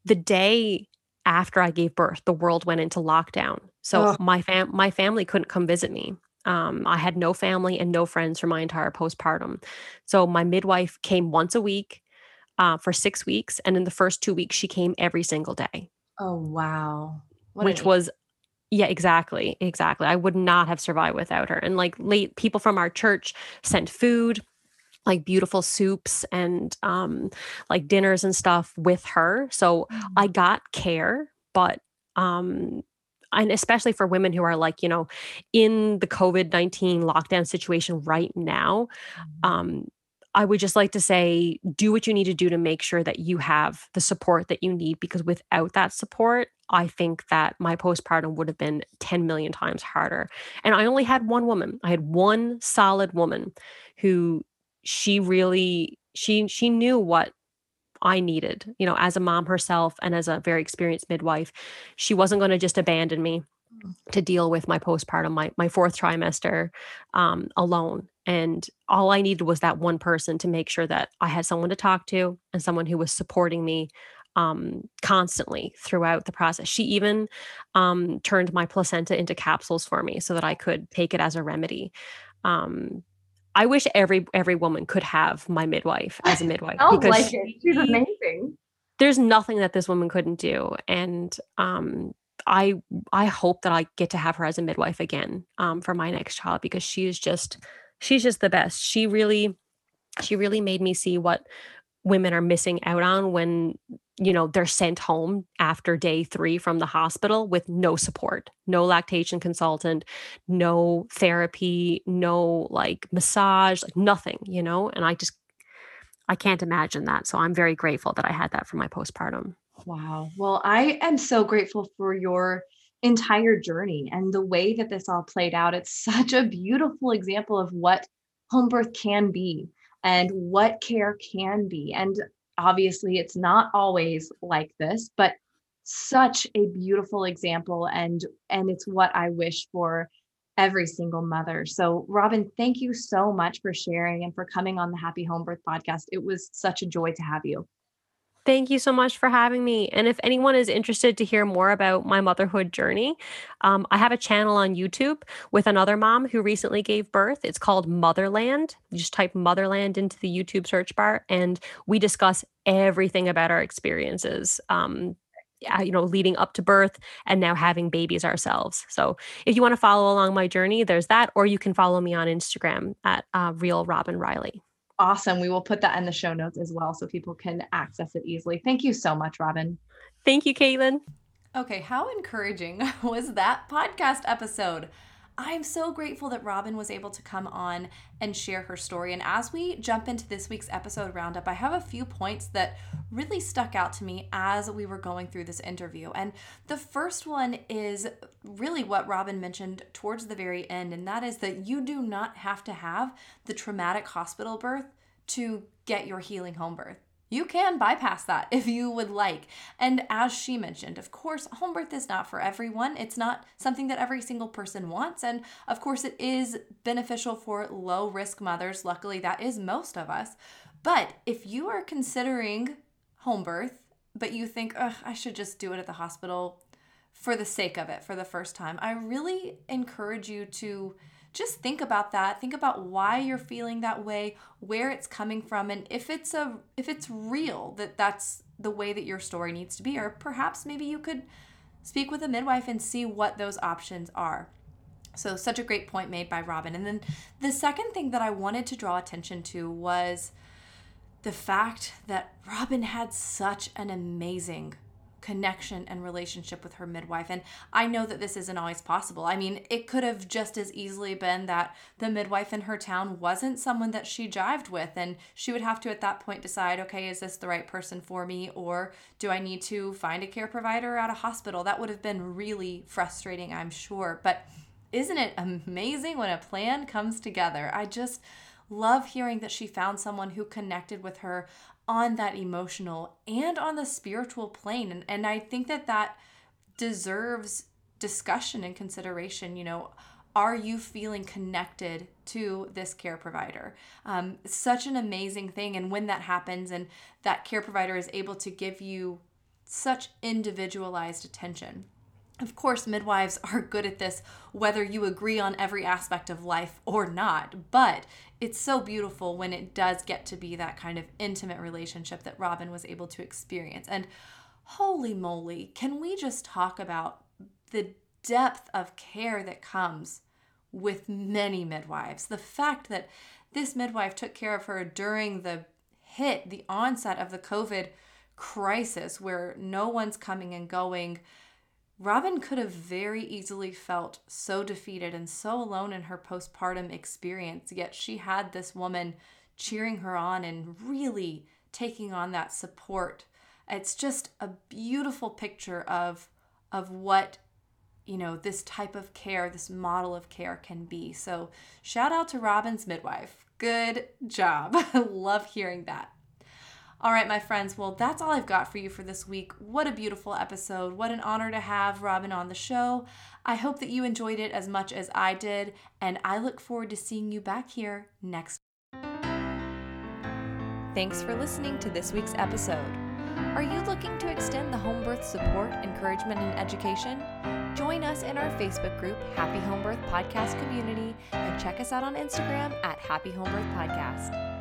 the day after I gave birth, the world went into lockdown. So my fam my family couldn't come visit me. Um, I had no family and no friends for my entire postpartum. So my midwife came once a week. uh, for six weeks. And in the first two weeks, she came every single day. Oh, wow. What which was yeah, exactly. Exactly. I would not have survived without her. And like late people from our church sent food, like beautiful soups and um like dinners and stuff with her. So mm-hmm. I got care, but um and especially for women who are like, you know, in the COVID-19 lockdown situation right now, mm-hmm. um I would just like to say do what you need to do to make sure that you have the support that you need because without that support, I think that my postpartum would have been 10 million times harder. And I only had one woman. I had one solid woman who she really she she knew what I needed, you know, as a mom herself and as a very experienced midwife. She wasn't going to just abandon me mm. to deal with my postpartum, my my fourth trimester um, alone. And all I needed was that one person to make sure that I had someone to talk to and someone who was supporting me um, constantly throughout the process. She even um, turned my placenta into capsules for me so that I could take it as a remedy. I wish every every woman could have my midwife as a midwife because like she, she's amazing. There's nothing that this woman couldn't do, and um, I I hope that I get to have her as a midwife again um, for my next child because she is just she's just the best. She really she really made me see what women are missing out on when you know they're sent home after day 3 from the hospital with no support no lactation consultant no therapy no like massage like nothing you know and i just i can't imagine that so i'm very grateful that i had that for my postpartum wow well i am so grateful for your entire journey and the way that this all played out. It's such a beautiful example of what home birth can be and what care can be. And obviously, it's not always like this, but such a beautiful example and and it's what I wish for every single mother. So, Robin, thank you so much for sharing and for coming on the Happy Home Birth podcast. It was such a joy to have you. Thank you so much for having me. And if anyone is interested to hear more about my motherhood journey, um, I have a channel on YouTube with another mom who recently gave birth. It's called Motherland. You just type Motherland into the YouTube search bar, and we discuss everything about our experiences. Um, you know, leading up to birth and now having babies ourselves. So, if you want to follow along my journey, there's that, or you can follow me on Instagram at uh, Real Robin Riley awesome. We will put that in the show notes as well so people can access it easily. Thank you so much, Robin. Thank you, Katelyn. Okay, how encouraging was that podcast episode? I'm so grateful that Robin was able to come on and share her story. And as we jump into this week's episode roundup, I have a few points that really stuck out to me as we were going through this interview. And the first one is really what Robin mentioned towards the very end, and that is that you do not have to have the traumatic hospital birth to get your healing home birth. You can bypass that if you would like. And as she mentioned, of course, home birth is not for everyone. It's not something that every single person wants. And of course, it is beneficial for low risk mothers. Luckily, that is most of us. But if you are considering home birth, but you think, I should just do it at the hospital for the sake of it for the first time, I really encourage you to just think about that. Think about why you're feeling that way where it's coming from and if it's a if it's real that that's the way that your story needs to be or perhaps maybe you could speak with a midwife and see what those options are. So such a great point made by robin. And then the second thing that i wanted to draw attention to was the fact that robin had such an amazing connection and relationship with her midwife. And I know that this isn't always possible. I mean, it could have just as easily been that the midwife in her town wasn't someone that she jived with, and she would have to at that point decide okay, is this the right person for me, or do I need to find a care provider at a hospital? That would have been really frustrating, I'm sure. But isn't it amazing when a plan comes together? I just love hearing that she found someone who connected with her on that emotional and on the spiritual plane. And, and I think that that deserves discussion and consideration. You know, are you feeling connected to this care provider? Um, such an amazing thing. And when that happens and that care provider is able to give you such individualized attention, Of course, midwives are good at this, whether you agree on every aspect of life or not. But it's so beautiful when it does get to be that kind of intimate relationship that Robin was able to experience. And holy moly, can we just talk about the depth of care that comes with many midwives? The fact that this midwife took care of her during the hit, the onset of the COVID crisis, where no one's coming and going Robin could have very easily felt so defeated and so alone in her postpartum experience, yet she had this woman cheering her on and really taking on that support. It's just a beautiful picture of of what you know this type of care, this model of care can be. So, shout out to Robin's midwife. Good job. Love hearing that. All right, my friends, well, that's all I've got for you for this week. What a beautiful episode. What an honor to have Robin on the show. I hope that you enjoyed it as much as I did, and I look forward to seeing you back here next. Thanks for listening to this week's episode. Are you looking to extend the home birth support, encouragement, and education? Join us in our Facebook group, Happy Home Birth Podcast Community, and check us out on Instagram at Happy Home Birth Podcast.